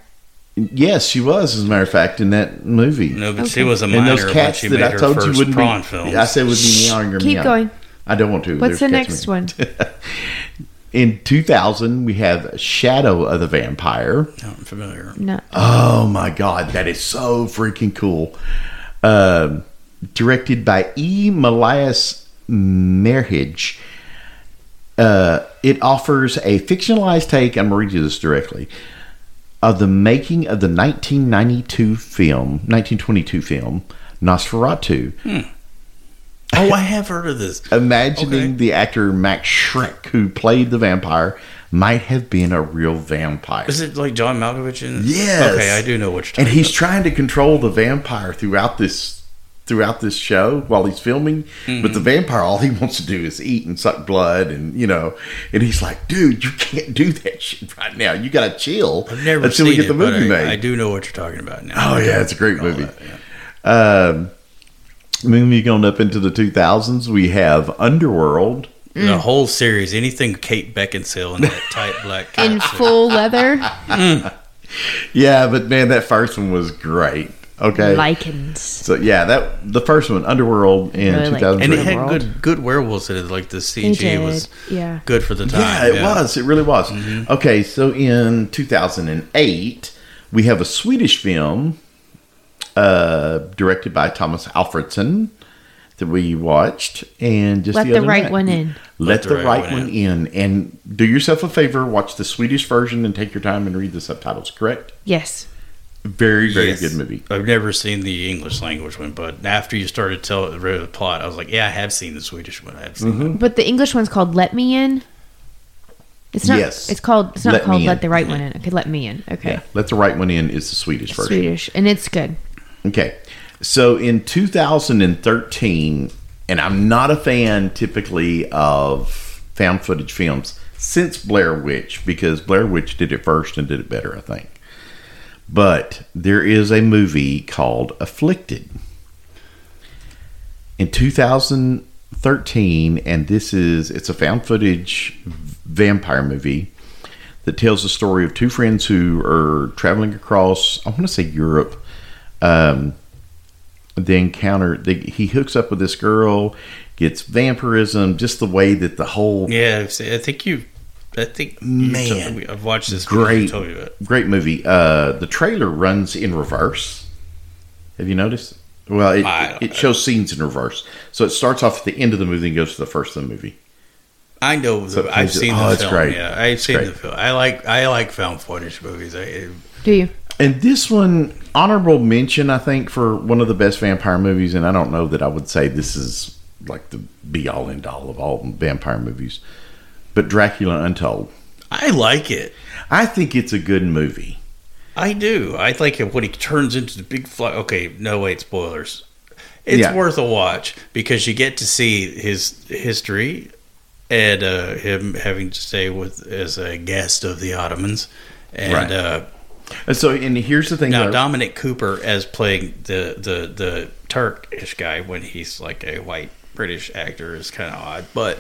Yes, she was, as a matter of fact, in that movie. no, but she was a and minor those when cats she that made I told you first wouldn't prawn be. films. I said would be meowing or Keep meow. going. I don't want to. What's There's the next me. one? [laughs] In 2000, we have Shadow of the Vampire. No, I'm familiar. No. Oh my god, that is so freaking cool. Um, directed by E. Elias Merhige. Uh, it offers a fictionalized take, I'm going to read you this directly, of the making of the 1992 film, 1922 film, Nosferatu. [laughs] Oh, I have heard of this. Imagining Okay. the actor Max Schreck, who played the vampire, might have been a real vampire. Is it like John Malkovich? In Yes. Okay, I do know what you're and he's about. trying to control the vampire throughout this throughout this show while he's filming Mm-hmm. but the vampire all he wants to do is eat and suck blood and you know and he's like dude you can't do that shit right now you gotta chill I've never until we get it, the movie I, made I do know what you're talking about now. oh yeah it's a great movie that, yeah. um moving on up into the 2000s we have underworld Mm. The whole series, anything Kate Beckinsale in that [laughs] tight black In full leather. Mm. yeah but man that first one was great okay Lycans. so yeah that the first one underworld in Really like 2003 and it had good good werewolves in it. Like the CG was Yeah. good for the time. Yeah, it was. It really was. Mm-hmm. Okay, so in 2008, we have a Swedish film uh, directed by Tomas Alfredson that we watched, and just Let the, the right night- one in. Let, the, right, one in. and do yourself a favor, watch the Swedish version, and take your time and read the subtitles. Correct? Yes. Very, very Yes. good movie. I've never seen the English language one, but after you started telling the plot, I was like, yeah, I have seen the Swedish one. I have seen Mm-hmm. But the English one's called Let Me In. It's not. Yes. It's called. It's not Let called Let the Right One In. Okay, Let Me In. Okay. Yeah, let the right one in is the Swedish version. Swedish, and it's good. Okay. So in 2013, and I'm not a fan typically of found footage films since Blair Witch because Blair Witch did it first and did it better, I think. But there is a movie called Afflicted in 2013, and this is it's a found footage vampire movie that tells the story of two friends who are traveling across, I want to say Europe. Um, they encounter, they, he hooks up with this girl, gets vampirism, just the way that the whole Yeah, I think you. I think Man. told me- I've watched this. movie, great, You told me great movie. Uh, the trailer runs in reverse. Have you noticed? Well, it, I it shows scenes in reverse. So it starts off at the end of the movie and goes to the first of the movie. I know. So The, I've seen oh, the it's film. great. Yeah, I've seen great. the film. I like. I like found footage movies. I, Do you? And this one, honorable mention, I think, for one of the best vampire movies. And I don't know that I would say this is like the be all end all of all vampire movies, but Dracula Untold. I like it. I think it's a good movie. I do. I like it when he turns into the big fly. Okay, no wait, spoilers. It's Yeah. worth a watch because you get to see his history and uh, him having to stay with as a guest of the Ottomans. And Right. uh, And so, and here's the thing. now though. Dominic Cooper as playing the the the Turkish guy when he's like a white British actor is kind of odd, but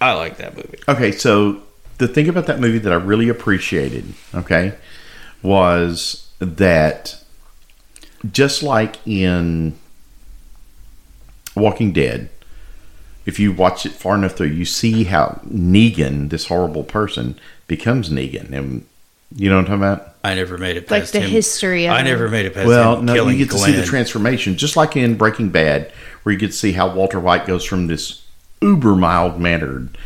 I like that movie. Okay, so the thing about that movie that I really appreciated, okay, was that just like in Walking Dead, if you watch it far enough through, you see how Negan, this horrible person, becomes Negan. And you know what I'm talking about? I never made it past Like past the him. history of I it. never made it past Well, him no, killing you get to see the transformation, just like in Breaking Bad, where you get to see how Walter White goes from this uber mild mannered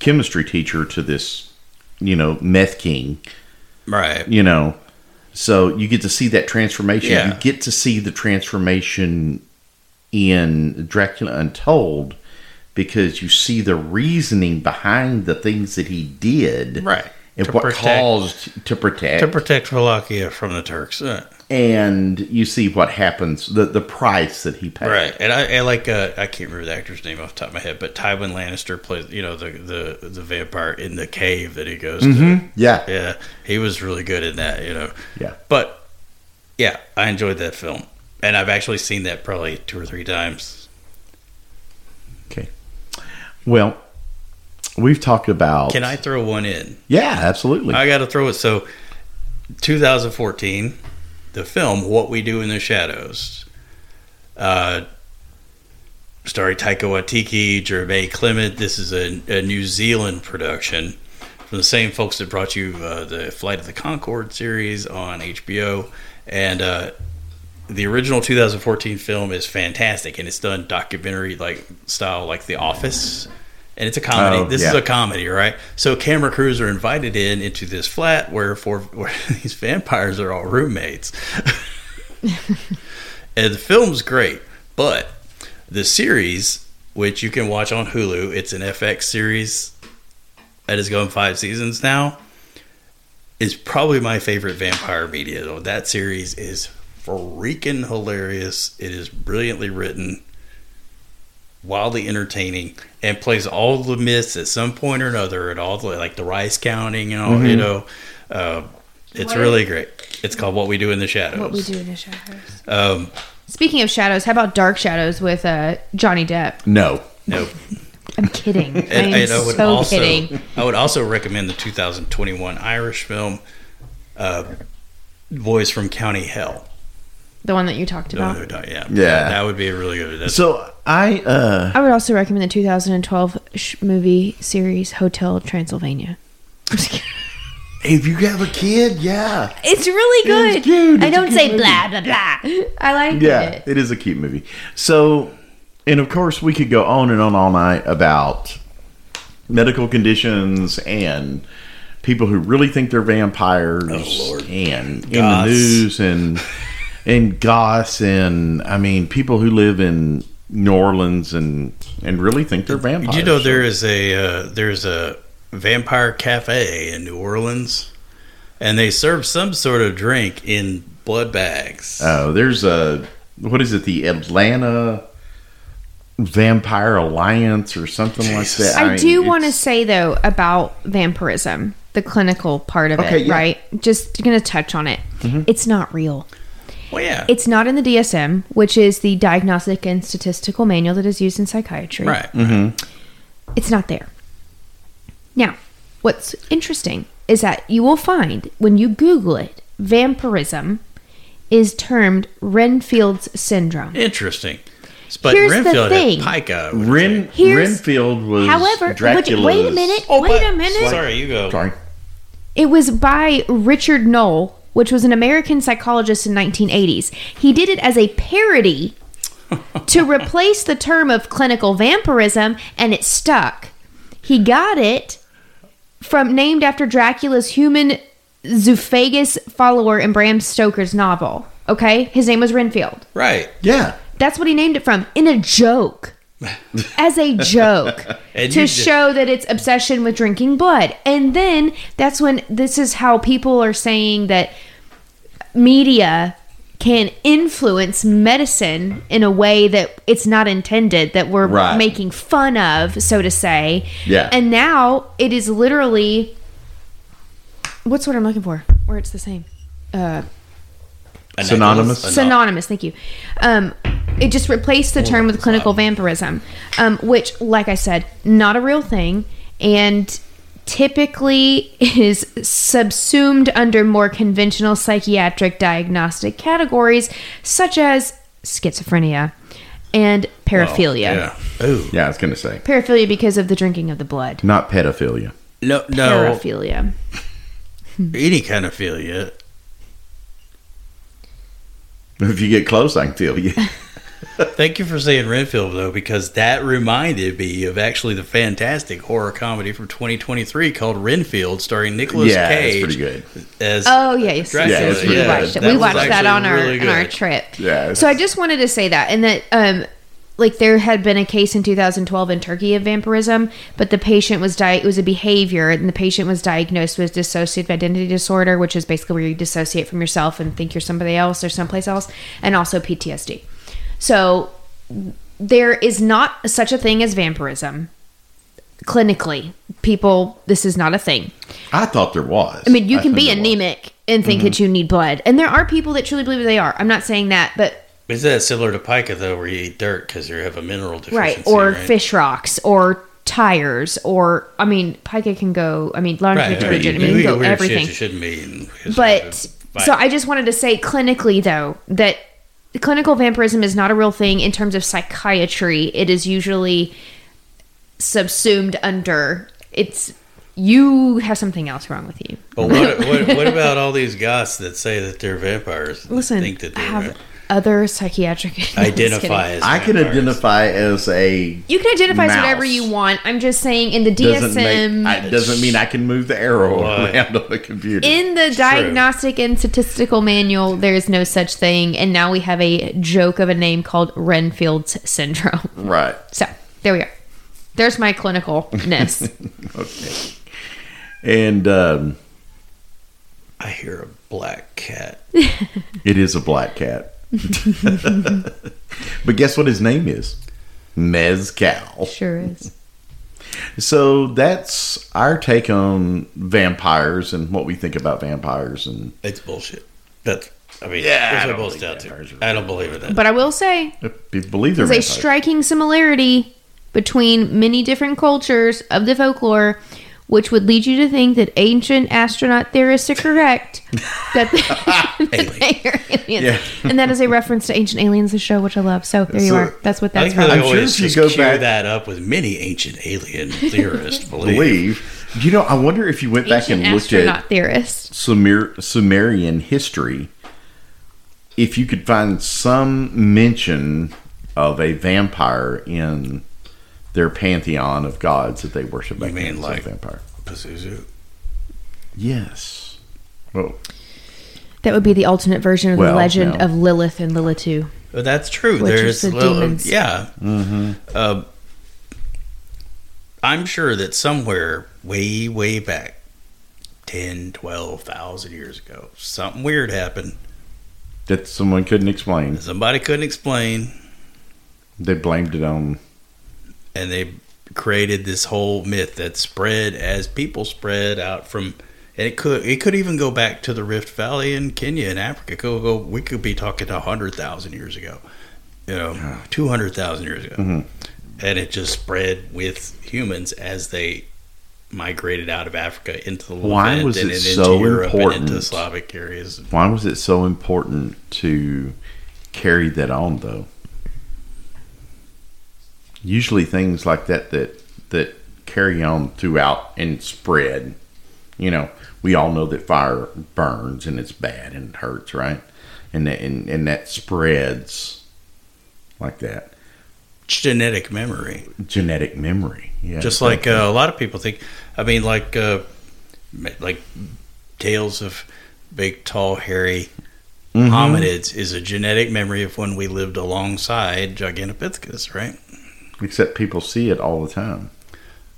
chemistry teacher to this, you know, meth king. right. You know, so you get to see that transformation. Yeah. You get to see the transformation in Dracula Untold because you see the reasoning behind the things that he did, Right. To what protect- caused to protect, to protect Wallachia from the Turks. Uh, and you see what happens the the price that he paid. Right, and I, I like uh, I can't remember the actor's name off the top of my head, but Tywin Lannister plays you know the the the vampire in the cave that he goes to. Yeah, Yeah, he was really good in that, you know. yeah. But yeah, I enjoyed that film, and I've actually seen that probably two or three times. Okay. Well, we've talked about. Can I throw one in? Yeah, absolutely. I got to throw it. So, 2014, the film "What We Do in the Shadows," uh, starring Taika Waititi, Jermaine Clement. This is a, a New Zealand production from the same folks that brought you uh, the Flight of the Conchords series on HBO, and uh, the original 2014 film is fantastic, and it's done documentary like style, like The Office. And it's a comedy. Oh, this yeah. is a comedy, right? So camera crews are invited in into this flat where for [laughs] where these vampires are all roommates. [laughs] and the film's great, but the series, which you can watch on Hulu, it's an FX series that is going five seasons now, is probably my favorite vampire media. Though that series is freaking hilarious. It is brilliantly written, wildly entertaining, and plays all the myths at some point or another, at all the like the rice counting and all. You know, uh, it's What? really great. It's called What We Do in the Shadows. What we do in the shadows. Um, Speaking of shadows, how about Dark Shadows with uh, Johnny Depp? no. no. I'm kidding. And, I'm and I would so also, kidding. I would also recommend the 2021 Irish film, uh, "Boys from County Hell." The one that you talked about. no, no, yeah, Yeah. that would be a really good. That's, So I uh I would also recommend the 2012 sh- movie series Hotel Transylvania. I'm [laughs] just kidding. if you have a kid, yeah. It's really good. It's cute. I It's a don't cute say movie. blah blah blah. I like Yeah, it. it is a cute movie. So and of course we could go on and on all night about medical conditions and people who really think they're vampires Oh, Lord. and in the news and [laughs] and goths and I mean people who live in New Orleans and and really think they're vampires. You know there is a uh, there's a vampire cafe in New Orleans, and they serve some sort of drink in blood bags. Oh, there's a what is it? The Atlanta Vampire Alliance or something Jesus. like that. I mean, do want to say though about vampirism, the clinical part of Okay, it, yeah. right? Just going to touch on it. It's not real. Well, yeah, It's not in the DSM, which is the Diagnostic and Statistical Manual that is used in psychiatry. right. Mm-hmm. It's not there. Now, what's interesting is that you will find when you Google it, vampirism is termed Renfield's syndrome. Interesting. But Here's the thing. had pica. Ren. Here's- Renfield was. However, would- Dracula's, wait a minute. Oh, wait but- a minute. Sorry, you go. Sorry. It was by Richard Noll, which was an American psychologist in 1980s. He did it as a parody [laughs] to replace the term of clinical vampirism, and it stuck. He got it from named after Dracula's human zoophagous follower in Bram Stoker's novel. Okay, his name was Renfield. Right. Yeah. That's what he named it from in a joke. [laughs] As a joke [laughs] to just- show that it's obsession with drinking blood. And then that's when this is how people are saying that media can influence medicine in a way that it's not intended, that we're Right. making fun of, so to say. Yeah. And now it is literally what's what I'm looking for? Where it's the same. Uh Synonymous? Synonymous thank you um it just replaced the term with clinical vampirism um which like i said not a real thing and typically is subsumed under more conventional psychiatric diagnostic categories such as schizophrenia and paraphilia Yeah. Ooh. Yeah, I was going to say. paraphilia because of the drinking of the blood Not pedophilia. No, no. paraphilia [laughs] Any kind of philia. [laughs] If you get close, I can feel you. [laughs] Thank you for saying Renfield though, because that reminded me of actually the fantastic horror comedy from 2023 called Renfield, starring Nicolas yeah, Cage. it's pretty good. As Oh yes, Dracula, yes, yes, we yeah, watched it. that We watched that on our really on our trip. Yeah, So I just wanted to say that, and that um, like there had been a case in 2012 in Turkey of vampirism, but the patient was di- it was a behavior, and the patient was diagnosed with dissociative identity disorder, which is basically where you dissociate from yourself and think you're somebody else or someplace else, and also PTSD. So there is not such a thing as vampirism clinically. People, this is not a thing. I thought there was. I mean, you can be there was. anemic and think that mm-hmm. you need blood, and there are people that truly believe that they are. I'm not saying that, but Is that similar to pica though, where you eat dirt because you have a mineral deficiency? right or right? fish rocks or tires or I mean, pica can go. I mean, laundry Right, right. detergent. I mean, eat it can go everything. You shouldn't be eating. But so I just wanted to say clinically though that clinical vampirism is not a real thing in terms of psychiatry. It is usually subsumed under it's you have something else wrong with you. But what, what, [laughs] what about all these goths that say that they're vampires? Listen, think that I have other psychiatric [laughs] I'm just kidding. identify as I can vampires. identify as a. You can identify as whatever you want. I'm just saying in the Doesn't DSM make. I, doesn't mean I can move the arrow What? around on the computer. in the diagnostic and statistical manual, there is no such thing, and now we have a joke of a name called Renfield's syndrome. right. So there we are. There's my clinicalness. [laughs] Okay. And um, I hear a black cat. [laughs] it is a black cat. [laughs] but guess what his name is? Mezcal. sure is. So that's our take on vampires and what we think about vampires. And It's bullshit. That's. I mean, Yeah, I that's don't boils down vampires to. are I don't believe in that. But I will say believe they're there's a striking similarity between many different cultures of the folklore, which would lead you to think that ancient astronaut theorists are correct. that, [laughs] that they are aliens. Yeah. And that is a reference to Ancient Aliens, the show, which I love. So there you are. That's what I that's think from. I'm sure always if you go cue back- that up with many ancient alien [laughs] theorists believe. believe. You know, I wonder if you went back Ancient and looked astronaut at theorists. Sumer- Sumerian history, if you could find some mention of a vampire in their pantheon of gods that they worship. back mean then as a like- vampire? Pazuzu. Yes. Well, That would be the alternate version of Well, the legend no. of Lilith and Lilitu. But that's true. Which There's is the well, demons. yeah. Mm-hmm. Uh, I'm sure that somewhere way, way back, 10, 12,000 years ago, something weird happened. that someone couldn't explain. Somebody couldn't explain, They blamed it on. And they created this whole myth that spread as people spread out from. And it could it could even go back to the Rift Valley in Kenya and Africa. Could go, we could be talking a hundred thousand years ago, you know, two hundred thousand years ago. Mhm. and it just spread with humans as they migrated out of Africa into the Why Levant was and it into so Europe and into? Slavic areas. Why was it so important to carry that on, though? Usually, things like that that that carry on throughout and spread. You know, we all know that fire burns and it's bad and it hurts, right? And that and, and that spreads like that. Genetic memory, Genetic memory, yeah. just like uh, a lot of people think. I mean, like uh, like tales of big, tall, hairy Mhm. hominids is a genetic memory of when we lived alongside Gigantopithecus, right? Except people see it all the time.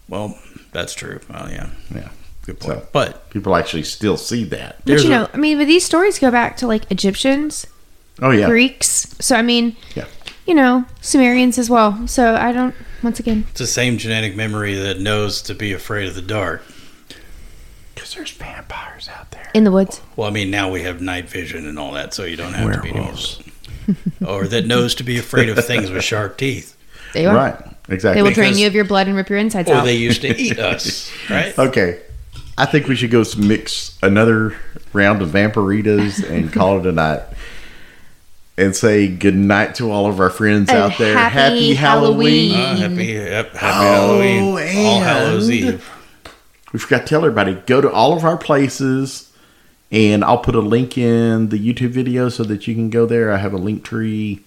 Well, that's true. Well, yeah, Yeah. good point. So- but People actually still see that. But There's you know, I mean, but these stories go back to like Egyptians, Oh yeah. Greeks. So I mean, Yeah. you know, Sumerians as well. So I don't. Once again, it's the same genetic memory that knows to be afraid of the dark. Because there's vampires out there. in the woods. Well, I mean, now we have night vision and all that, so you don't have to be Werewolves. or that knows to be afraid of things with sharp teeth. They are. Right. Exactly. They will drain Because- you of your blood and rip your insides Or out. they used to eat [laughs] us, right? Okay. I think we should go mix another round of vampiritas and [laughs] call it a night. And say good night to all of our friends And out there. happy Halloween. Uh, happy, yep, happy Oh, Halloween, All and- Hallows Eve. We forgot to tell everybody go to all of our places, and I'll put a link in the YouTube video so that you can go there. I have a link tree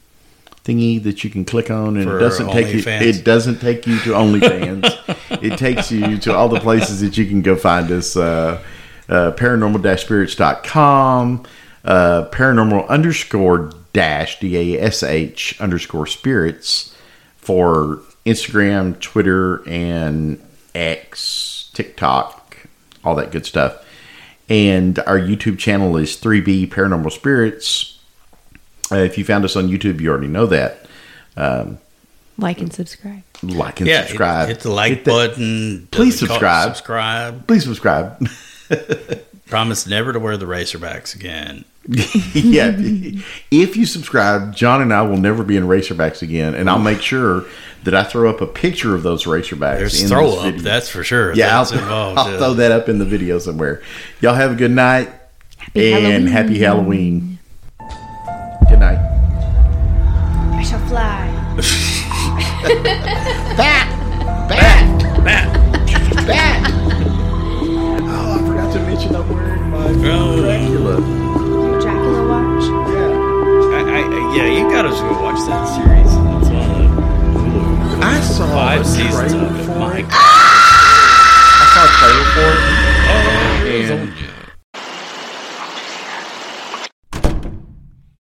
thingy that you can click on, and For it doesn't take you. OnlyFans? It doesn't take you to OnlyFans. [laughs] it takes you to all the places that you can go find us. Uh, uh, paranormal-spirits.com, uh, paranormal underscore dash d a s h underscore spirits for Instagram, Twitter, and X, TikTok, all that good stuff. And our YouTube channel is 3B Paranormal Spirits. Uh, if you found us on YouTube, you already know that. Um, Like and subscribe. like and Yeah, subscribe. Hit, the like Hit the- button. Please Does call- subscribe. Subscribe. Please subscribe. [laughs] Promise never to wear the racerbacks again. [laughs] yeah. If you subscribe, John and I will never be in Racerbacks again, and I'll make sure that I throw up a picture of those Racerbacks. There's in throw this up, video. that's for sure. yeah, I'll, involved. I'll yeah. throw that up in the video somewhere. Y'all have a good night Happy and Halloween. happy Halloween. Good night. I shall fly. [laughs] Bat! Bat! Bat! Bat! Oh, I forgot to mention I'm wearing my Oh. Dracula. Dracula watch. Yeah. I, I, I- yeah, you gotta go watch that series. It's on Hulu. I saw Five a seasons of it. for My it. God. I saw a trailer for it. Oh,